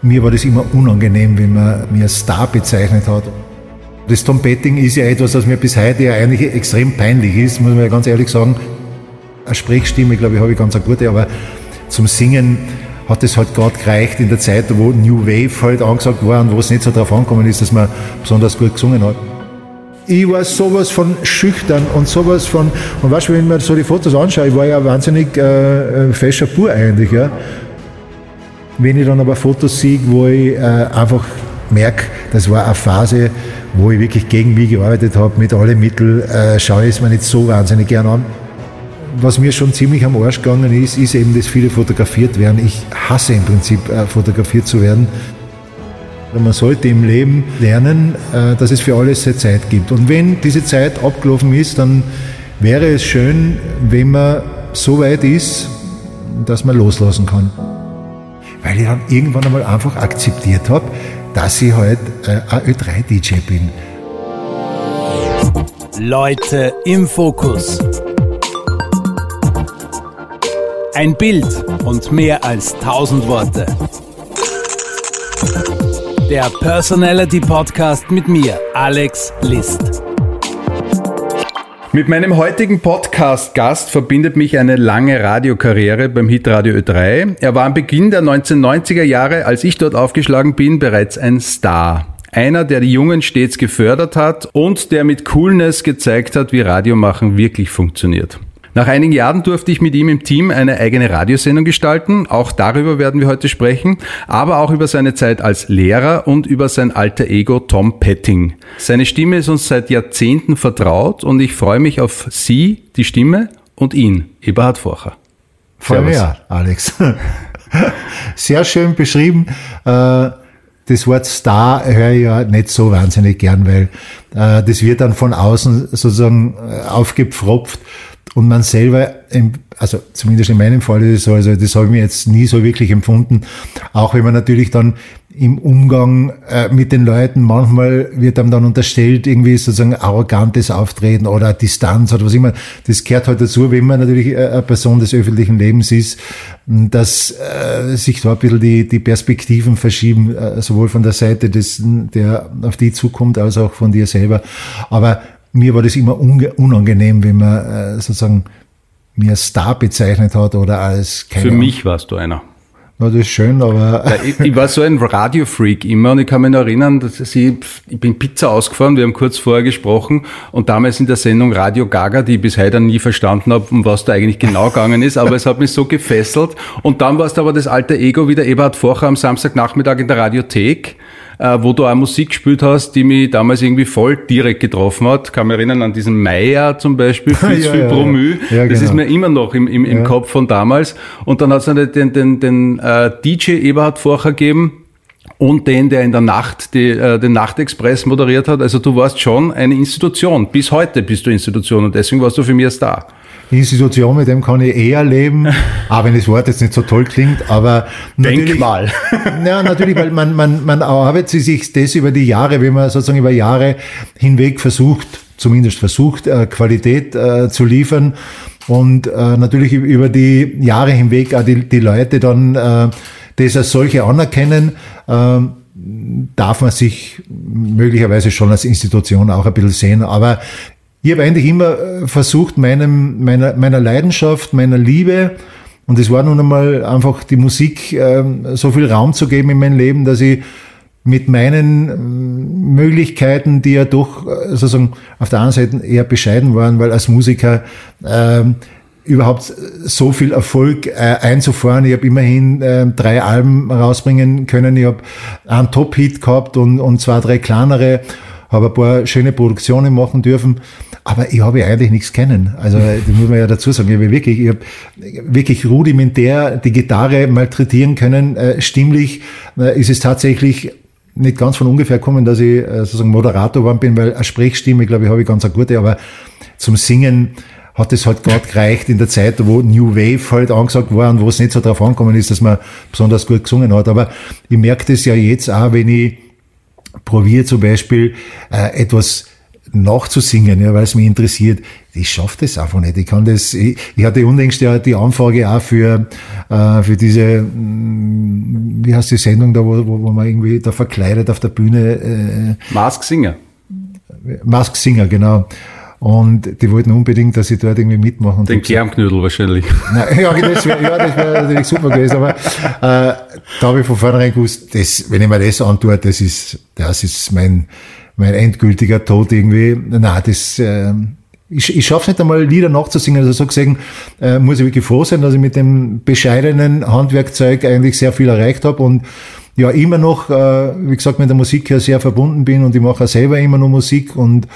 Mir war das immer unangenehm, wenn man mir Star bezeichnet hat. Das Trompeting ist ja etwas, was mir bis heute ja eigentlich extrem peinlich ist, muss man ja ganz ehrlich sagen. Eine Sprechstimme, glaube ich, habe ich ganz eine gute, aber zum Singen hat es halt gerade gereicht in der Zeit, wo New Wave halt angesagt war und wo es nicht so darauf angekommen ist, dass man besonders gut gesungen hat. Ich war sowas von schüchtern und sowas von, und weißt du, wenn man so die Fotos anschaut, ich war ja wahnsinnig äh, fescher Pur eigentlich, ja. Wenn ich dann aber Fotos sehe, wo ich äh, einfach merke, das war eine Phase, wo ich wirklich gegen mich gearbeitet habe, mit allen Mitteln, äh, schaue ich es mir nicht so wahnsinnig gern an. Was mir schon ziemlich am Arsch gegangen ist, ist eben, dass viele fotografiert werden. Ich hasse im Prinzip, äh, fotografiert zu werden. Man sollte im Leben lernen, äh, dass es für alles seine Zeit gibt. Und wenn diese Zeit abgelaufen ist, dann wäre es schön, wenn man so weit ist, dass man loslassen kann weil ich dann irgendwann einmal einfach akzeptiert habe, dass ich halt äh, ein Ö3-DJ bin. Leute im Fokus. Ein Bild und mehr als tausend Worte. Der Personality Podcast mit mir, Alex List. Mit meinem heutigen Podcast-Gast verbindet mich eine lange Radiokarriere beim Hitradio Ö3. Er war am Beginn der 1990er Jahre, als ich dort aufgeschlagen bin, bereits ein Star. Einer, der die Jungen stets gefördert hat und der mit Coolness gezeigt hat, wie Radiomachen wirklich funktioniert. Nach einigen Jahren durfte ich mit ihm im Team eine eigene Radiosendung gestalten. Auch darüber werden wir heute sprechen, aber auch über seine Zeit als Lehrer und über sein alter Ego Tom Petting. Seine Stimme ist uns seit Jahrzehnten vertraut und ich freue mich auf Sie, die Stimme, und ihn, Eberhard Forcher. Freue mich ja, Alex. Sehr schön beschrieben. Äh, das Wort Star höre ich ja nicht so wahnsinnig gern, weil äh, das wird dann von außen sozusagen äh, aufgepfropft und man selber, also zumindest in meinem Fall ist es so, also das habe ich mir jetzt nie so wirklich empfunden, auch wenn man natürlich dann im Umgang äh, mit den Leuten, manchmal wird einem dann unterstellt, irgendwie sozusagen arrogantes Auftreten oder Distanz oder was immer. Das gehört halt dazu, wenn man natürlich äh, eine Person des öffentlichen Lebens ist, dass äh, sich da ein bisschen die, die Perspektiven verschieben, äh, sowohl von der Seite des, der auf die zukommt, als auch von dir selber. Aber mir war das immer unangenehm, wenn man äh, sozusagen mir als Star bezeichnet hat oder als keine Für mich warst du einer. Na, das ist schön, aber. Ja, ich, ich, war so ein Radiofreak immer und ich kann mich noch erinnern, dass ich, ich bin Pizza ausgefahren, wir haben kurz vorher gesprochen und damals in der Sendung Radio Gaga, die ich bis heute nie verstanden habe, um was da eigentlich genau gegangen ist, aber es hat mich so gefesselt. Und dann warst du aber das alte Ego wieder Eberhard Forcher am Samstagnachmittag in der Radiothek äh, wo du auch Musik gespielt hast, die mich damals irgendwie voll direkt getroffen hat. Kann mich erinnern an diesen Meier zum Beispiel, viel ja, viel ja, Promü. Ja. das ist genau. mir immer noch im, im, im Kopf von damals. Und dann hat es den, den, den, den äh, DJ Eberhard Forcher gegeben, und den, der in der Nacht die, äh, den Nachtexpress moderiert hat. Also du warst schon eine Institution. Bis heute bist du Institution und deswegen warst du für mich ein Star. Institution, mit dem kann ich eher leben, auch wenn das Wort jetzt nicht so toll klingt, aber Denkmal. Ja, natürlich, weil man, man, man arbeitet sich das über die Jahre, wenn man sozusagen über Jahre hinweg versucht, zumindest versucht, äh, Qualität äh, zu liefern und äh, natürlich über die Jahre hinweg auch die, die Leute dann das als solche anerkennen, ähm, darf man sich möglicherweise schon als Institution auch ein bisschen sehen. Aber ich habe eigentlich immer äh, versucht, meinem, meiner, meiner Leidenschaft, meiner Liebe, und es war nun einmal einfach die Musik, äh, so viel Raum zu geben in mein Leben, dass ich mit meinen ähm, Möglichkeiten, die ja doch äh, sozusagen auf der einen Seite eher bescheiden waren, weil als Musiker äh, überhaupt so viel Erfolg äh, einzufahren. Ich habe immerhin äh, drei Alben rausbringen können. Ich habe einen Top-Hit gehabt und, und zwei, drei kleinere, habe ein paar schöne Produktionen machen dürfen. Aber ich habe eigentlich nichts kennen. Also das muss man ja dazu sagen. Ich habe wirklich, ich habe wirklich rudimentär die Gitarre malträtieren können. Äh, stimmlich äh, ist es tatsächlich nicht ganz von ungefähr gekommen, dass ich äh, sozusagen Moderator geworden bin, weil eine Sprechstimme, glaube ich, habe ich ganz eine gute, aber zum Singen hat es halt gerade gereicht in der Zeit, wo New Wave halt angesagt war und wo es nicht so drauf angekommen ist, dass man besonders gut gesungen hat. Aber ich merke das ja jetzt auch, wenn ich probiere zum Beispiel äh, etwas nachzusingen, ja, weil es mich interessiert. Ich schaffe das einfach nicht. Ich kann das, ich, ich hatte unlängst ja die Anfrage auch für, äh, für diese, mm, wie heißt die Sendung da, wo, wo, wo man irgendwie da verkleidet auf der Bühne. Äh, Mask Singer. Mask Singer, genau. Und die wollten unbedingt, dass ich dort irgendwie mitmache. Den Germknödel wahrscheinlich. Nein, ja, das wäre ja, das wär natürlich super gewesen, aber äh, da habe ich von vornherein gewusst, das, wenn ich mir das antue, das ist, das ist mein, mein endgültiger Tod irgendwie. Nein, das, äh, ich, ich schaffe nicht einmal Lieder nachzusingen. Also so gesehen äh, muss ich wirklich froh sein, dass ich mit dem bescheidenen Handwerkzeug eigentlich sehr viel erreicht habe und ja immer noch, äh, wie gesagt, mit der Musik ja sehr verbunden bin und ich mache auch selber immer noch Musik und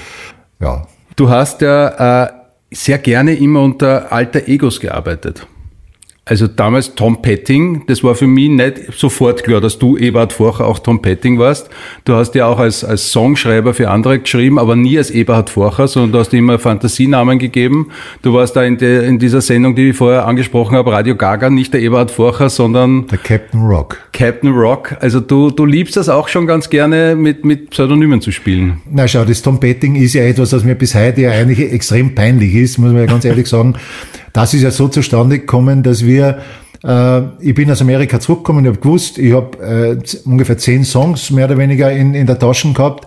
ja, Du hast ja äh, sehr gerne immer unter alter Egos gearbeitet. Also damals Tom Petting, das war für mich nicht sofort klar, dass du Eberhard Forcher auch Tom Petting warst. Du hast ja auch als, als Songschreiber für andere geschrieben, aber nie als Eberhard Forcher, sondern du hast immer Fantasienamen gegeben. Du warst da in, de, in dieser Sendung, die ich vorher angesprochen habe, Radio Gaga, nicht der Eberhard Forcher, sondern der Captain Rock. Captain Rock. Also du, du liebst das auch schon ganz gerne, mit, mit Pseudonymen zu spielen. Na schau, das Tom Petting ist ja etwas, was mir bis heute ja eigentlich extrem peinlich ist, muss man ja ganz ehrlich sagen. Das ist ja so zustande gekommen, dass wir äh, ich bin aus Amerika zurückgekommen, ich habe gewusst, ich habe äh, ungefähr zehn Songs mehr oder weniger in, in der Tasche gehabt,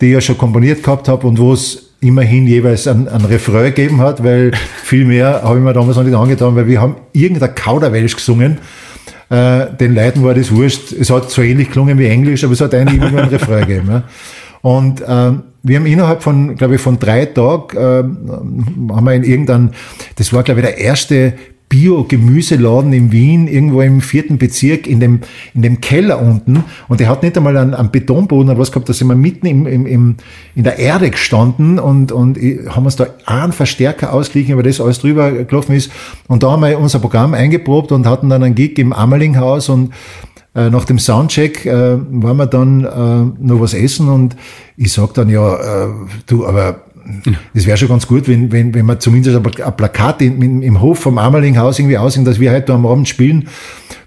die ich ja schon komponiert gehabt habe und wo es immerhin jeweils ein, ein Refrain gegeben hat, weil viel mehr habe ich mir damals noch nicht angetan, weil wir haben irgendein Kauderwelsch gesungen. Äh, den Leuten war das wurscht. Es hat so ähnlich gelungen wie Englisch, aber es hat eigentlich immer ein Refrain gegeben. Ja. Und ähm, wir haben innerhalb von, glaube ich, von drei Tagen, ähm, haben wir in irgendeinem, das war, glaube ich, der erste Bio-Gemüseladen in Wien, irgendwo im vierten Bezirk, in dem, in dem Keller unten. Und der hat nicht einmal einen, einen Betonboden oder was gehabt, da sind wir mitten im, im, im, in der Erde gestanden und, und haben uns da einen Verstärker ausgeglichen, über das alles drüber gelaufen ist. Und da haben wir unser Programm eingeprobt und hatten dann einen Gig im Ammerlinghaus und äh, nach dem Soundcheck äh, waren wir dann äh, noch was essen und ich sag dann, ja, äh, du, aber es wäre schon ganz gut, wenn, wenn, wenn man zumindest ein Plakat im, im Hof vom Amerlinghaus irgendwie aussehen, dass wir heute am Abend spielen,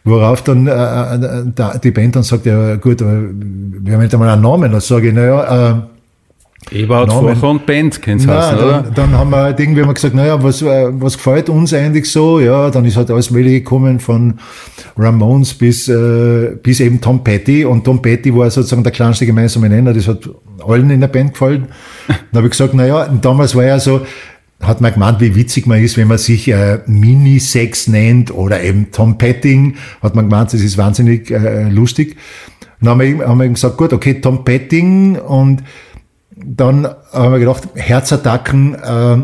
worauf dann äh, äh die Band dann sagt, ja gut, aber wir haben nicht einmal einen Namen. Dann sage ich, naja, äh, Eberhard Vorcher und Band, kennst du heißen, oder? Dann, dann haben wir halt irgendwie mal gesagt, naja, was, äh, was gefällt uns eigentlich so? Ja, dann ist halt alles Mögliche gekommen von Ramones bis, äh, bis eben Tom Petty. Und Tom Petty war sozusagen der kleinste gemeinsame Nenner. Das hat allen in der Band gefallen. Dann habe ich gesagt, naja, damals war ja so, hat man gemeint, wie witzig man ist, wenn man sich äh, Mini-Sex nennt oder eben Tom Petting, hat man gemeint, das ist wahnsinnig äh, lustig. Dann haben wir, haben wir gesagt, gut, okay, Tom Petting und dann haben wir gedacht, Herzattacken, äh,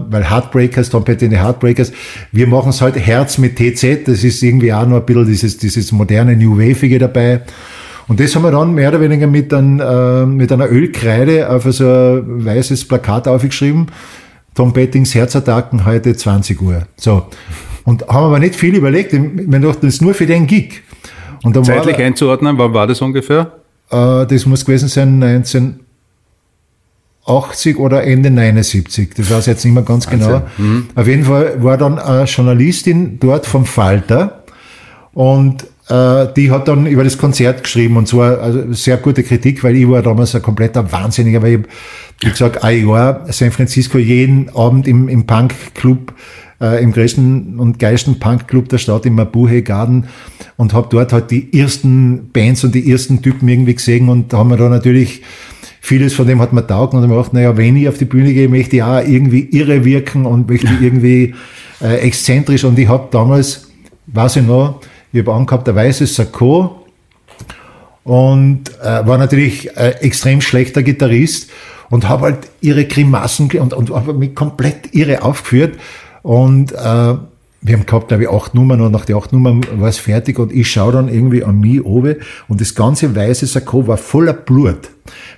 weil Heartbreakers, Tom Petty in die Heartbreakers, wir machen es halt Herz mit TZ, das ist irgendwie auch noch ein bisschen dieses, dieses moderne New Wavige dabei. Und das haben wir dann mehr oder weniger mit, ein, äh, mit einer Ölkreide auf so ein weißes Plakat aufgeschrieben. Tom Pettings Herzattacken heute 20 Uhr. So. Und haben aber nicht viel überlegt. Wir dachten, das ist nur für den Gig. Und dann Zeitlich war, einzuordnen, wann war das ungefähr? Äh, das muss gewesen sein 19 80 oder Ende 79. Das weiß ich jetzt nicht mehr ganz genau. Mhm. Auf jeden Fall war dann eine Journalistin dort vom Falter und äh, die hat dann über das Konzert geschrieben und zwar also sehr gute Kritik, weil ich war damals ein kompletter Wahnsinniger, weil ich, wie gesagt, ein Jahr San Francisco jeden Abend im, im Punk-Club äh, im größten und geilsten Punk-Club der Stadt im Mabuhay Garden und habe dort halt die ersten Bands und die ersten Typen irgendwie gesehen und da haben wir da natürlich vieles von dem hat man taugt und man gedacht, naja, wenn ich auf die Bühne gehe, möchte ich auch irgendwie irre wirken und möchte irgendwie äh, exzentrisch. Und ich habe damals, weiß ich noch, ich habe angehabt, ein weißes Sakko und äh, war natürlich äh, extrem schlechter Gitarrist und habe halt ihre Grimassen und, und habe mich komplett irre aufgeführt. Und äh, wir haben gehabt, glaube ich, acht Nummern und nach den acht Nummern war es fertig und ich schaue dann irgendwie an mich oben und das ganze weiße Sakko war voller Blut,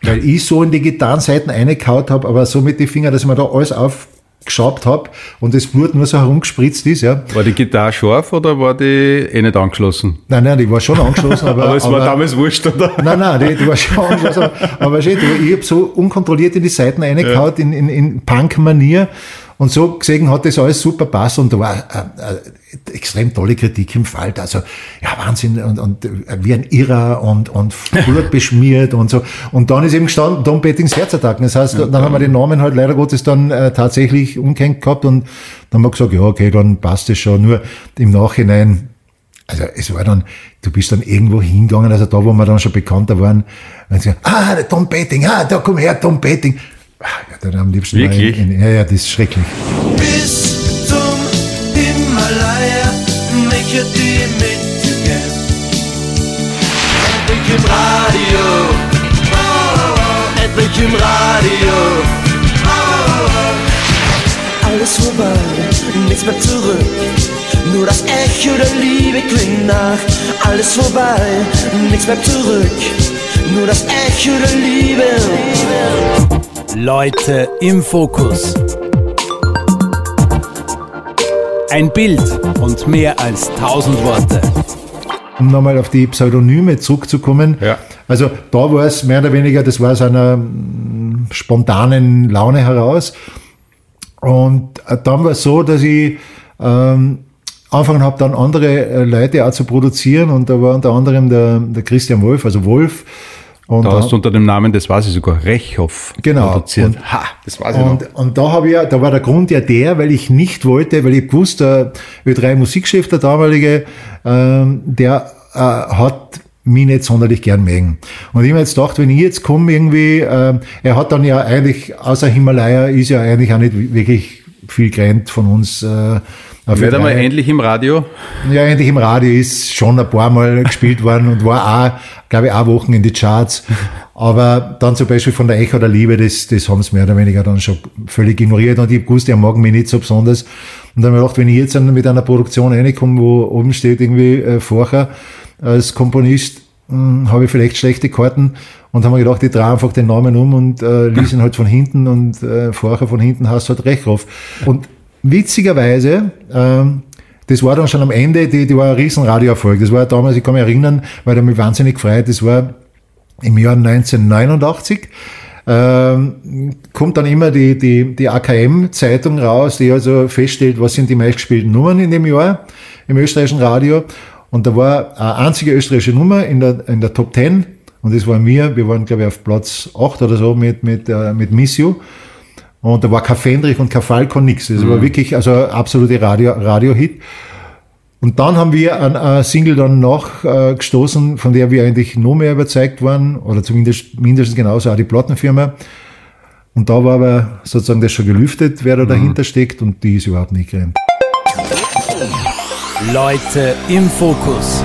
weil ich so in die Gitarrenseiten reingehauen habe, aber so mit den Fingern, dass ich mir da alles aufgeschabt habe und das Blut nur so herumgespritzt ist. Ja. War die Gitarre scharf oder war die eh nicht angeschlossen? Nein, nein, die war schon angeschlossen. Aber, aber es war aber, damals wurscht, oder? Nein, nein, die, die war schon angeschlossen. Aber, aber schön, ich habe so unkontrolliert in die Seiten reingehauen, ja. in, in, in Punk-Manier und so gesehen hat das alles super passt und da war äh, äh, extrem tolle Kritik im Fall. Also, ja, Wahnsinn und, und äh, wie ein Irrer und, und beschmiert und so. Und dann ist eben gestanden Tom Bettings Herzattacken. Das heißt, dann haben wir den Namen halt leider Gottes dann äh, tatsächlich umgehängt gehabt und dann haben wir gesagt, ja, okay, dann passt es schon. Nur im Nachhinein also es war dann, du bist dann irgendwo hingegangen, also da, wo wir dann schon bekannter waren, und sie, ah, der Tom Petting, ah, da komm her, Tom Petting. Ja, dann am liebsten Wirklich? In, in, ja, ja, das ist schrecklich. Bis zum Himalaya, möchte die mitgehen. Endlich im Radio, oh, oh, oh. endlich im Radio. Oh, oh. Alles vorbei, nichts mehr zurück. Nur das Echo der Liebe klingt nach. Alles vorbei, nichts mehr zurück. Nur das Echo der Liebe. Leute im Fokus. Ein Bild und mehr als tausend Worte. Um nochmal auf die Pseudonyme zurückzukommen. Ja. Also da war es mehr oder weniger, das war aus einer mm, spontanen Laune heraus. Und äh, dann war es so, dass ich ähm, angefangen habe, dann andere äh, Leute auch zu produzieren. Und da war unter anderem der, der Christian Wolf, also Wolf. Und Da hast du unter dem Namen, das weiß ich sogar, Rechhoff Genau. produziert. Und- ha, das weiß ich noch. Und, und da habe ich ja, da war der Grund ja der, weil ich nicht wollte, weil ich gewusst, der Ö3 Musikchef, der damalige, ähm, der äh, hat mich nicht sonderlich gern mögen. Und ich habe mir jetzt gedacht, wenn ich jetzt komme irgendwie, ähm, er hat dann ja eigentlich, außer Himalaya, ist ja eigentlich auch nicht wirklich viel gerannt von uns. Äh, auf Wird Ö3. einmal endlich im Radio. Ja, endlich im Radio ist schon ein paar Mal gespielt worden und war auch, glaube ich, auch Wochen in die Charts. Aber dann zum Beispiel von der Echo der Liebe, das, das haben sie mehr oder weniger dann schon völlig ignoriert und ich gewusst, er mag mich nicht so besonders. Und dann habe ich gedacht, wenn ich jetzt mit einer Produktion reinkomme, wo oben steht irgendwie äh, vorher als Komponist, mh, habe ich vielleicht schlechte Karten und haben wir gedacht, ich drehe einfach den Namen um und äh, lies ihn halt von hinten und äh, vorher von hinten hast du halt Rechhoff. Und witzigerweise, ähm, das war dann schon am Ende, die, die war ein riesen Radioerfolg. Das war damals, ich kann mich erinnern, weil da mich wahnsinnig gefreut, das war im Jahr 1989. Ähm, kommt dann immer die, die, die AKM-Zeitung raus, die also feststellt, was sind die meistgespielten Nummern in dem Jahr im österreichischen Radio. Und da war eine einzige österreichische Nummer in der, in der Top 10 und das waren wir. Wir waren, glaube ich, auf Platz 8 oder so mit, mit, äh, mit Miss You. Und da war kein Fendrich und kein Falcon, nix. Das war wirklich also absolute Radio, Radio-Hit. Und dann haben wir an eine Single dann noch äh, gestoßen, von der wir eigentlich noch mehr überzeugt waren, oder zumindest mindestens genauso auch die Plattenfirma. Und da war aber sozusagen das schon gelüftet, wer da dahinter steckt, und die ist überhaupt nicht gerannt. Leute im Fokus.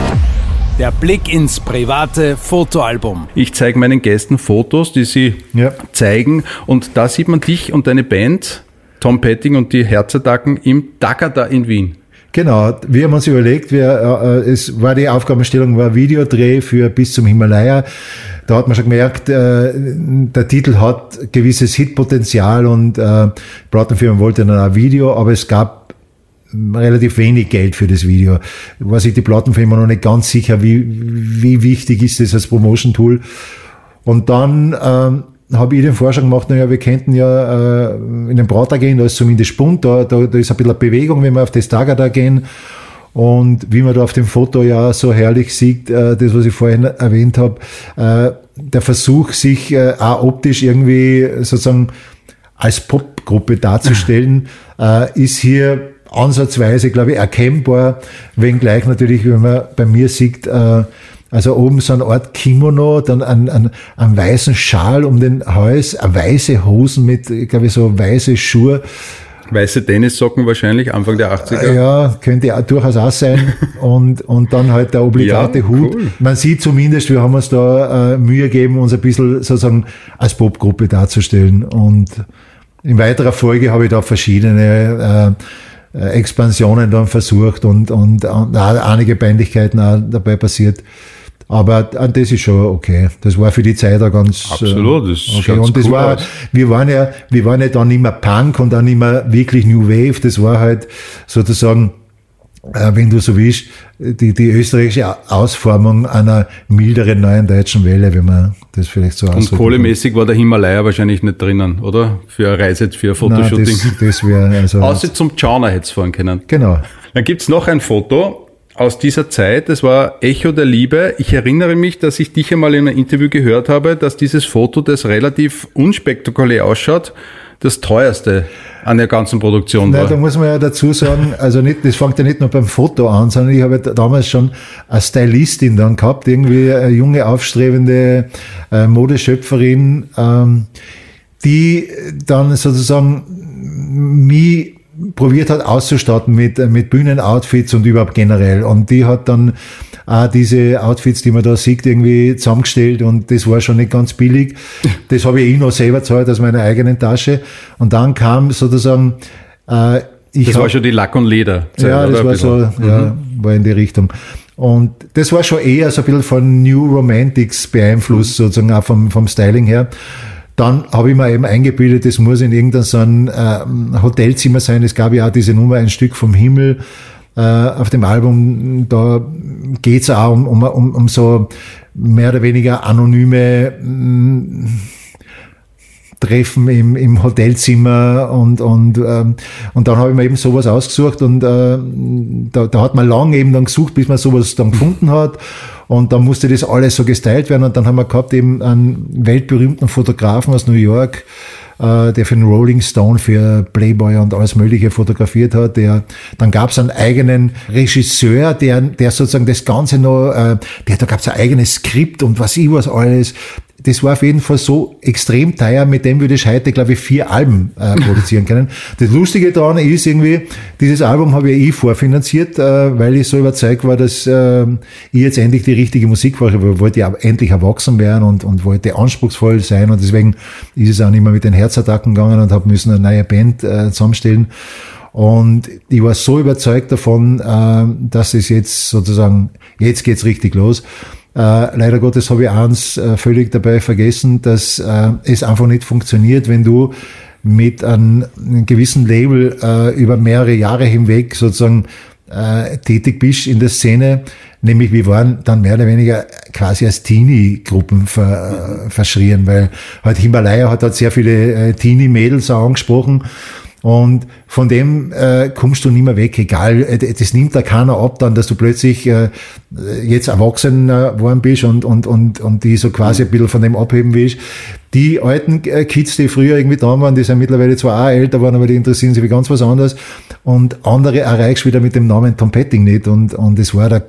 Der Blick ins private Fotoalbum. Ich zeige meinen Gästen Fotos, die sie Ja. zeigen. Und da sieht man dich und deine Band, Tom Petting und die Herzattacken im Dagada in Wien. Genau, wir haben uns überlegt, wir, äh, es war die Aufgabenstellung, war Videodreh für bis zum Himalaya. Da hat man schon gemerkt, äh, der Titel hat gewisses Hitpotenzial und äh, die Plattenfirma wollte dann auch Video, aber es gab relativ wenig Geld für das Video. War sich die Plattenfirma noch nicht ganz sicher, wie, wie wichtig ist das als Promotion-Tool. Und dann ähm, habe ich den Vorschlag gemacht, naja, wir könnten ja äh, in den Prater gehen, da ist zumindest Spund, da, da, da ist ein bisschen Bewegung, wenn wir auf das Lager da gehen. Und wie man da auf dem Foto ja so herrlich sieht, äh, das, was ich vorhin erwähnt habe, äh, der Versuch, sich äh, auch optisch irgendwie sozusagen als Popgruppe darzustellen, äh, ist hier ansatzweise, glaube ich, erkennbar, wenngleich natürlich, wenn man bei mir sieht, äh, also oben so eine Art Kimono, dann ein, ein, einen weißen Schal um den Hals, weiße Hosen mit, glaube ich, so weiße Schuhe. Weiße Tennissocken wahrscheinlich, Anfang der 80er. Ja, könnte auch durchaus auch sein. Und, und dann halt der obligate Ja, Hut. cool. Man sieht zumindest, wir haben uns da äh, Mühe gegeben, uns ein bisschen sozusagen als Popgruppe darzustellen. Und in weiterer Folge habe ich da verschiedene äh, äh, Expansionen dann versucht und, und, und einige Peinlichkeiten auch dabei passiert. Aber äh, das ist schon okay. Das war für die Zeit auch ganz Absolut, äh, das okay. schaut Und das cool war, aus. wir waren ja, wir waren ja dann nicht mehr Punk und dann nicht mehr wirklich New Wave. Das war halt sozusagen, äh, wenn du so willst, die, die österreichische Ausformung einer milderen neuen deutschen Welle, wenn man das vielleicht so Und ausdrücken kohlemäßig war der Himalaya wahrscheinlich nicht drinnen, oder? Für eine Reise, für ein kann. Nein, Fotoshooting. das, das wäre also. Außer zum Chauner hätte es fahren können. genau. Dann gibt's noch ein Foto aus dieser Zeit. Das war Echo der Liebe. Ich erinnere mich, dass ich dich einmal in einem Interview gehört habe, dass dieses Foto, das relativ unspektakulär ausschaut, das teuerste an der ganzen Produktion Na, war? da muss man ja dazu sagen, also nicht, das fängt ja nicht nur beim Foto an, sondern ich habe ja damals schon eine Stylistin dann gehabt, irgendwie eine junge, aufstrebende äh, Modeschöpferin, ähm, die dann sozusagen mich probiert hat auszustatten mit, mit Bühnenoutfits und überhaupt generell. Und die hat dann auch diese Outfits, die man da sieht, irgendwie zusammengestellt und das war schon nicht ganz billig. Das habe ich eh noch selber zahlt aus meiner eigenen Tasche. Und dann kam sozusagen, äh, ich das hab- war schon die Lack- und Leder. ja, das war so, ja, war in die Richtung. Und das war schon eher so ein bisschen von New Romantics beeinflusst, sozusagen auch vom, vom Styling her. Dann habe ich mir eben eingebildet, das muss in irgendeinem so ein, äh, Hotelzimmer sein. Es gab ja auch diese Nummer Ein Stück vom Himmel auf dem Album. Da geht's auch um, um, um, um so mehr oder weniger anonyme mm, Treffen im, im Hotelzimmer und, und, ähm, und dann habe ich mir eben sowas ausgesucht und äh, da, da hat man lange eben dann gesucht, bis man sowas dann gefunden hat und dann musste das alles so gestylt werden und dann haben wir gehabt eben einen weltberühmten Fotografen aus New York, äh, der für den Rolling Stone, für Playboy und alles Mögliche fotografiert hat. Der, dann gab es einen eigenen Regisseur, der, der sozusagen das Ganze noch, äh, der, da gab es ein eigenes Skript und was ich was alles. Das war auf jeden Fall so extrem teuer, mit dem würde ich heute, glaube ich, vier Alben äh, produzieren können. Das Lustige daran ist irgendwie, dieses Album habe ich eh vorfinanziert, äh, weil ich so überzeugt war, dass äh, ich jetzt endlich die richtige Musik mache, weil ich wollte ja endlich erwachsen werden und, und wollte anspruchsvoll sein und deswegen ist es auch nicht mehr mit den Herzattacken gegangen und habe müssen eine neue Band äh, zusammenstellen. Und ich war so überzeugt davon, äh, dass es jetzt sozusagen, jetzt geht's richtig los. Äh, leider Gottes habe ich eins äh, völlig dabei vergessen, dass äh, es einfach nicht funktioniert, wenn du mit einem, einem gewissen Label äh, über mehrere Jahre hinweg sozusagen äh, tätig bist in der Szene. Nämlich wir waren dann mehr oder weniger quasi als Teenie-Gruppen ver, äh, verschrien, weil halt Himalaya hat halt sehr viele äh, Teenie-Mädels angesprochen. Und von dem äh, kommst du nicht mehr weg, egal, äh, das nimmt da keiner ab, dann, dass du plötzlich äh, jetzt erwachsen äh, geworden bist und, und, und, und die so quasi ein bisschen von dem abheben willst. Die alten äh, Kids, die früher irgendwie da waren, die sind mittlerweile zwar auch älter geworden, aber die interessieren sich für ganz was anderes. Und andere erreichst du wieder mit dem Namen Tom Petting nicht. Und, und es war der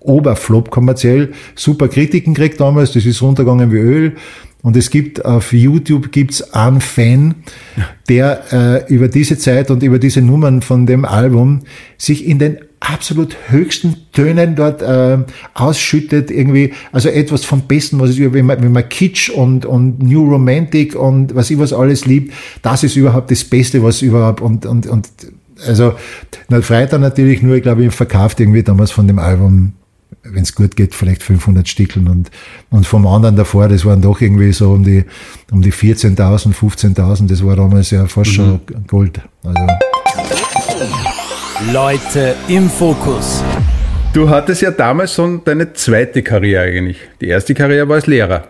Oberflop kommerziell. Super Kritiken gekriegt damals, das ist runtergegangen wie Öl. Und es gibt auf YouTube gibt's einen Fan, der äh, über diese Zeit und über diese Nummern von dem Album sich in den absolut höchsten Tönen dort äh, ausschüttet, irgendwie, also etwas vom Besten, was es über, wenn man, wenn man Kitsch und, und New Romantic und was ich was alles liebt, das ist überhaupt das Beste, was überhaupt und, und, und also na, Freitag natürlich nur, ich glaube, ich verkauft irgendwie damals von dem Album wenn es gut geht, vielleicht 500 Stickeln und, und vom anderen davor, das waren doch irgendwie so um die, um die 14.000, 15.000, das war damals ja fast schon Gold. Also, Leute im Fokus. Du hattest ja damals schon deine zweite Karriere eigentlich. Die erste Karriere war als Lehrer.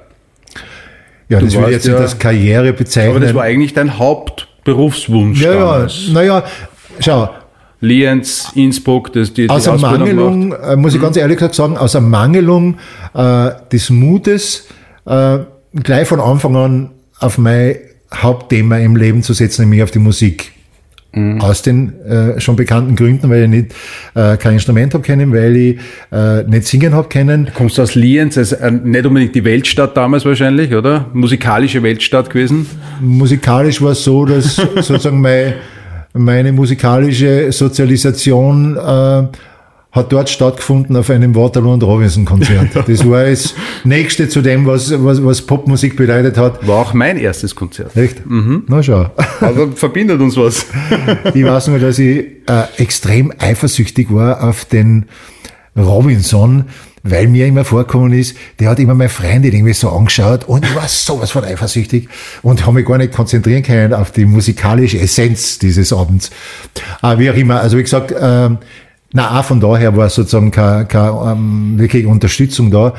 ja, Du das will ich jetzt nicht ja- als Karriere bezeichnen. Aber das war eigentlich dein Hauptberufswunsch ja, ja, naja, schau, Lienz, Innsbruck, das, die, die aus Ausbildung Mangelung, gemacht. äh, muss ich ganz ehrlich gesagt sagen, aus der Mangelung äh, des Mutes, äh, gleich von Anfang an auf mein Hauptthema im Leben zu setzen, nämlich auf die Musik. Aus den äh, schon bekannten Gründen, weil ich nicht äh, kein Instrument habe können, weil ich äh, nicht singen habe können. Kommst du aus Lienz, also äh, nicht unbedingt die Weltstadt damals wahrscheinlich, oder? Musikalische Weltstadt gewesen. Musikalisch war es so, dass sozusagen mein, meine musikalische Sozialisation äh, hat dort stattgefunden auf einem Waterloo und Robinson Konzert. Das war das nächste zu dem, was, was, was Popmusik bedeutet hat. War auch mein erstes Konzert. Echt? Na schau. Also verbindet uns was. Ich weiß nur, dass ich äh, extrem eifersüchtig war auf den Robinson, weil mir immer vorkommen ist, der hat immer meine Freundin irgendwie so angeschaut und ich war sowas von eifersüchtig und habe mich gar nicht konzentrieren können auf die musikalische Essenz dieses Abends. Aber wie auch immer, also wie gesagt, ähm, na, auch von daher war sozusagen keine, keine ähm, wirklich Unterstützung da.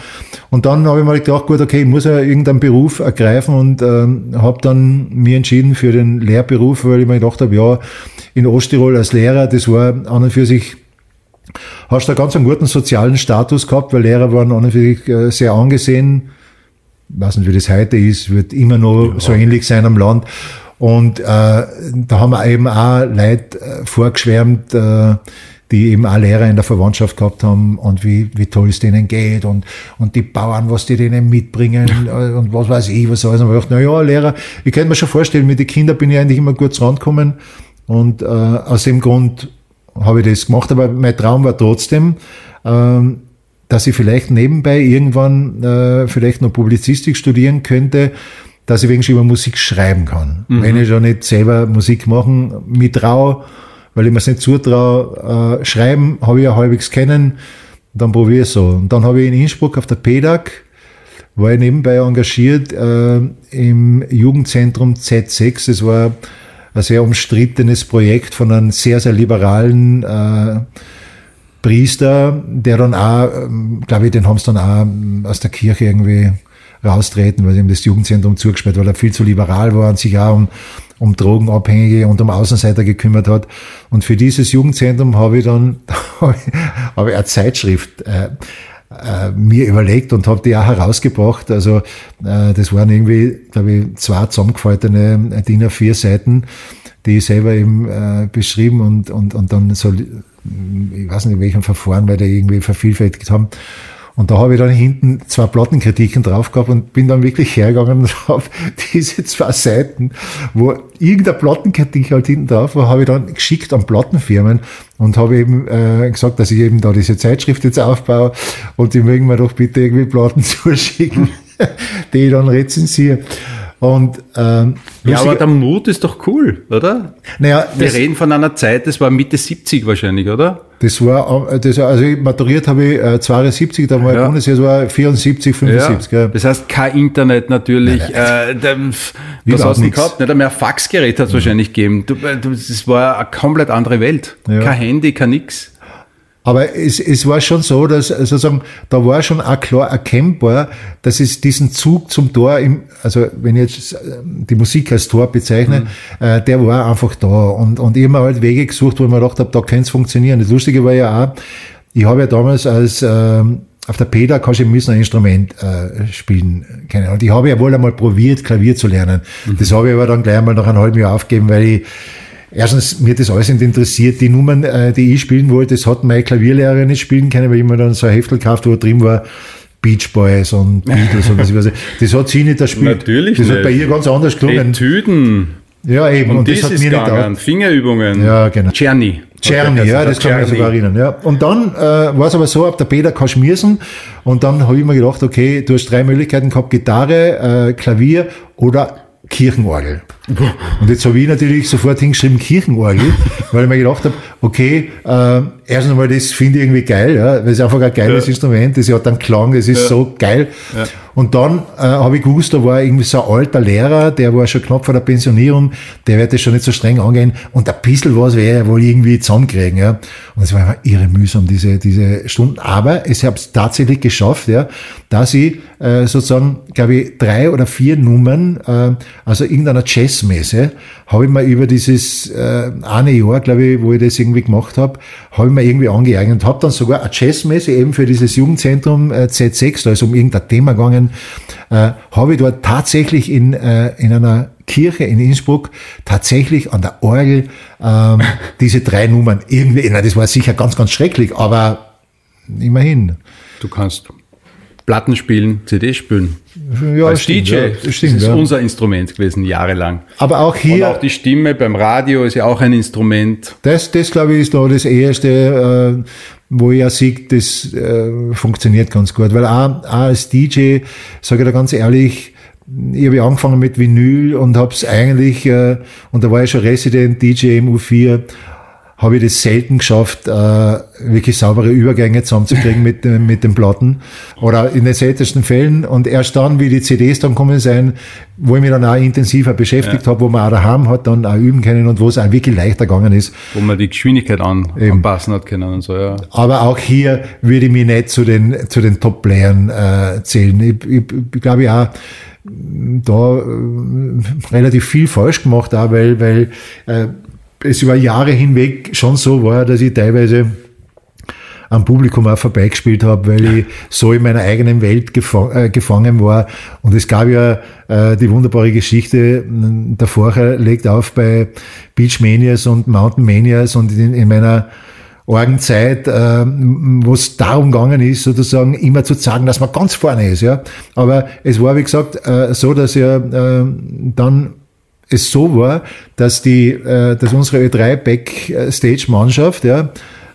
Und dann habe ich mir gedacht, gut, okay, ich muss ja irgendeinen Beruf ergreifen und ähm, habe dann mir entschieden für den Lehrberuf, weil ich mir gedacht habe, ja, in Osttirol als Lehrer, das war an und für sich hast du einen ganz einen guten sozialen Status gehabt, weil Lehrer waren an und für sich äh, sehr angesehen. Ich weiß nicht, wie das heute ist, wird immer noch so ähnlich sein am Land. Und äh, da haben wir eben auch Leute äh, vorgeschwärmt, äh, die eben auch Lehrer in der Verwandtschaft gehabt haben und wie, wie toll es denen geht und, und die Bauern, was die denen mitbringen äh, und was weiß ich, was alles. Und ich dachte, na ja, Lehrer, ich könnte mir schon vorstellen, mit den Kindern bin ich eigentlich immer gut rangekommen und äh, aus dem Grund habe ich das gemacht, aber mein Traum war trotzdem, ähm, dass ich vielleicht nebenbei irgendwann äh, vielleicht noch Publizistik studieren könnte, dass ich wenigstens über Musik schreiben kann. Mhm. Wenn ich schon nicht selber Musik machen mit traue, weil ich mir es nicht zutraue, äh, schreiben habe ich ja halbwegs kennen, dann probiere ich so. Und dann habe ich in Innsbruck auf der PEDAG, war ich nebenbei engagiert äh, im Jugendzentrum Z6. Das war ein sehr umstrittenes Projekt von einem sehr, sehr liberalen äh, Priester, der dann auch, ähm, glaube ich, den haben sie dann auch ähm, aus der Kirche irgendwie raustreten, weil ihm das Jugendzentrum zugesperrt, weil er viel zu liberal war und sich auch um, um Drogenabhängige und um Außenseiter gekümmert hat. Und für dieses Jugendzentrum habe ich dann habe ich eine Zeitschrift äh, äh, mir überlegt und habe die auch herausgebracht. Also äh, das waren irgendwie, glaube ich, zwei zusammengefaltene DIN A4 Seiten, die ich selber eben äh, beschrieben und, und, und dann so, ich weiß nicht, in welchem Verfahren, weil die irgendwie vervielfältigt haben. Und da habe ich dann hinten zwei Plattenkritiken drauf gehabt und bin dann wirklich hergegangen und habe diese zwei Seiten, wo irgendeine Plattenkritik halt hinten drauf war, habe ich dann geschickt an Plattenfirmen und habe eben äh, gesagt, dass ich eben da diese Zeitschrift jetzt aufbaue und die mögen mir doch bitte irgendwie Platten zuschicken, die ich dann rezensiere. Und, ähm, ja, aber der Mut ist doch cool, oder? Naja, Wir reden von einer Zeit, das war Mitte 70 wahrscheinlich, oder? Das war, äh, das, also maturiert habe ich äh, 72, da war ja. Bundesjahr, das war 74, 75. Ja. Ja. Das heißt, kein Internet natürlich. Nein, nein. Äh, was hast du gehabt? Nicht ein Faxgerät hat es mhm. wahrscheinlich gegeben. Du, äh, du, das war eine komplett andere Welt. Ja. Kein Handy, kein nix. Aber es, es war schon so, dass sozusagen, da war schon auch klar erkennbar, dass es diesen Zug zum Tor, im, also wenn ich jetzt äh, die Musik als Tor bezeichne, mhm. äh, der war einfach da. Und, und ich habe mir halt Wege gesucht, wo ich mir gedacht habe, da könnte es funktionieren. Das Lustige war ja auch, ich habe ja damals als ähm, auf der PEDA kannst du müssen ein Instrument äh, spielen können. Und ich habe ja wohl einmal probiert, Klavier zu lernen. Mhm. Das habe ich aber dann gleich mal nach einem halben Jahr aufgegeben, weil ich erstens, mir das alles nicht interessiert. Die Nummern, äh, die ich spielen wollte, das hat meine Klavierlehrerin nicht spielen können, weil ich mir dann so ein Heftel gekauft, wo drin war, Beach Boys und Beatles und was ich weiß. Das hat sie nicht erspielt. Natürlich Das nicht. hat bei ihr ganz anders gelungen. Etüden. Ja, eben. Und, und das, das, hat mir nicht auch, Fingerübungen. Ja, genau. Czerny. Czerny, ja, das kann ich mich sogar erinnern. Ja. Und dann äh, war es aber so, ab der Peter kannst du schmieren. Und dann habe ich mir gedacht, okay, du hast drei Möglichkeiten gehabt, Gitarre, äh, Klavier oder Kirchenorgel. Und jetzt habe ich natürlich sofort hingeschrieben Kirchenorgel, weil ich mir gedacht habe, okay, äh, erstens einmal, das finde ich irgendwie geil, ja, weil es einfach ein geiles ja. Instrument, das hat einen Klang, das ist ja. so geil. Ja. Und dann äh, habe ich gewusst, da war irgendwie so ein alter Lehrer, der war schon knapp vor der Pensionierung, der wird das schon nicht so streng angehen und ein bisschen was wäre er wohl irgendwie zusammenkriegen. Ja. Und es war einfach irre mühsam, diese, diese Stunden. Aber es habe es tatsächlich geschafft, ja, dass ich äh, sozusagen, glaube ich, drei oder vier Nummern, äh, also irgendeiner Jazzmesse, habe ich mir über dieses äh, eine Jahr, glaube ich, wo ich das irgendwie gemacht habe, habe ich mir irgendwie angeeignet. Habe dann sogar eine Jazzmesse eben für dieses Jugendzentrum äh, Z6, da ist um irgendein Thema gegangen, äh, habe ich dort tatsächlich in, äh, in einer Kirche in Innsbruck tatsächlich an der Orgel ähm, diese drei Nummern irgendwie, na, das war sicher ganz, ganz schrecklich, aber immerhin. Du kannst Platten spielen, CD spielen. Ja, Als stimmt, DJ. ja, das stimmt, ist ja. unser Instrument gewesen, jahrelang. Aber auch hier. Und auch die Stimme beim Radio ist ja auch ein Instrument. Das, das glaube ich, ist da das erste, äh, wo ich ja sehe, das äh, funktioniert ganz gut. Weil auch, auch als DJ, sage ich da ganz ehrlich, ich habe ja angefangen mit Vinyl und habe es eigentlich, äh, und da war ich schon Resident DJ im U4, habe ich das selten geschafft, äh, wirklich saubere Übergänge zusammenzukriegen mit, äh, mit den Platten. Oder in den seltensten Fällen. Und erst dann, wie die CDs dann kommen sein, wo ich mich dann auch intensiver beschäftigt Ja. habe, wo man auch daheim hat dann auch üben können und wo es auch wirklich leichter gegangen ist. wo man die Geschwindigkeit an, Eben. anpassen hat können und so, ja. Aber auch hier würde ich mich nicht zu den, zu den Top-Playern äh, zählen. Ich, ich, ich glaube ich auch, da äh, relativ viel falsch gemacht, auch weil, weil äh, es über Jahre hinweg schon so war, dass ich teilweise am Publikum auch vorbeigespielt habe, weil ich so in meiner eigenen Welt gefa äh, gefangen war. Und es gab ja äh, die wunderbare Geschichte, der Vorher legt auf bei Beach Manias und Mountain Manias und in, in meiner Orgenzeit, äh, wo es darum gegangen ist, sozusagen immer zu zeigen, dass man ganz vorne ist. Ja. Aber es war, wie gesagt, äh, so, dass ja äh, dann es so war, dass die, äh, dass unsere Ö3 Backstage-Mannschaft ja,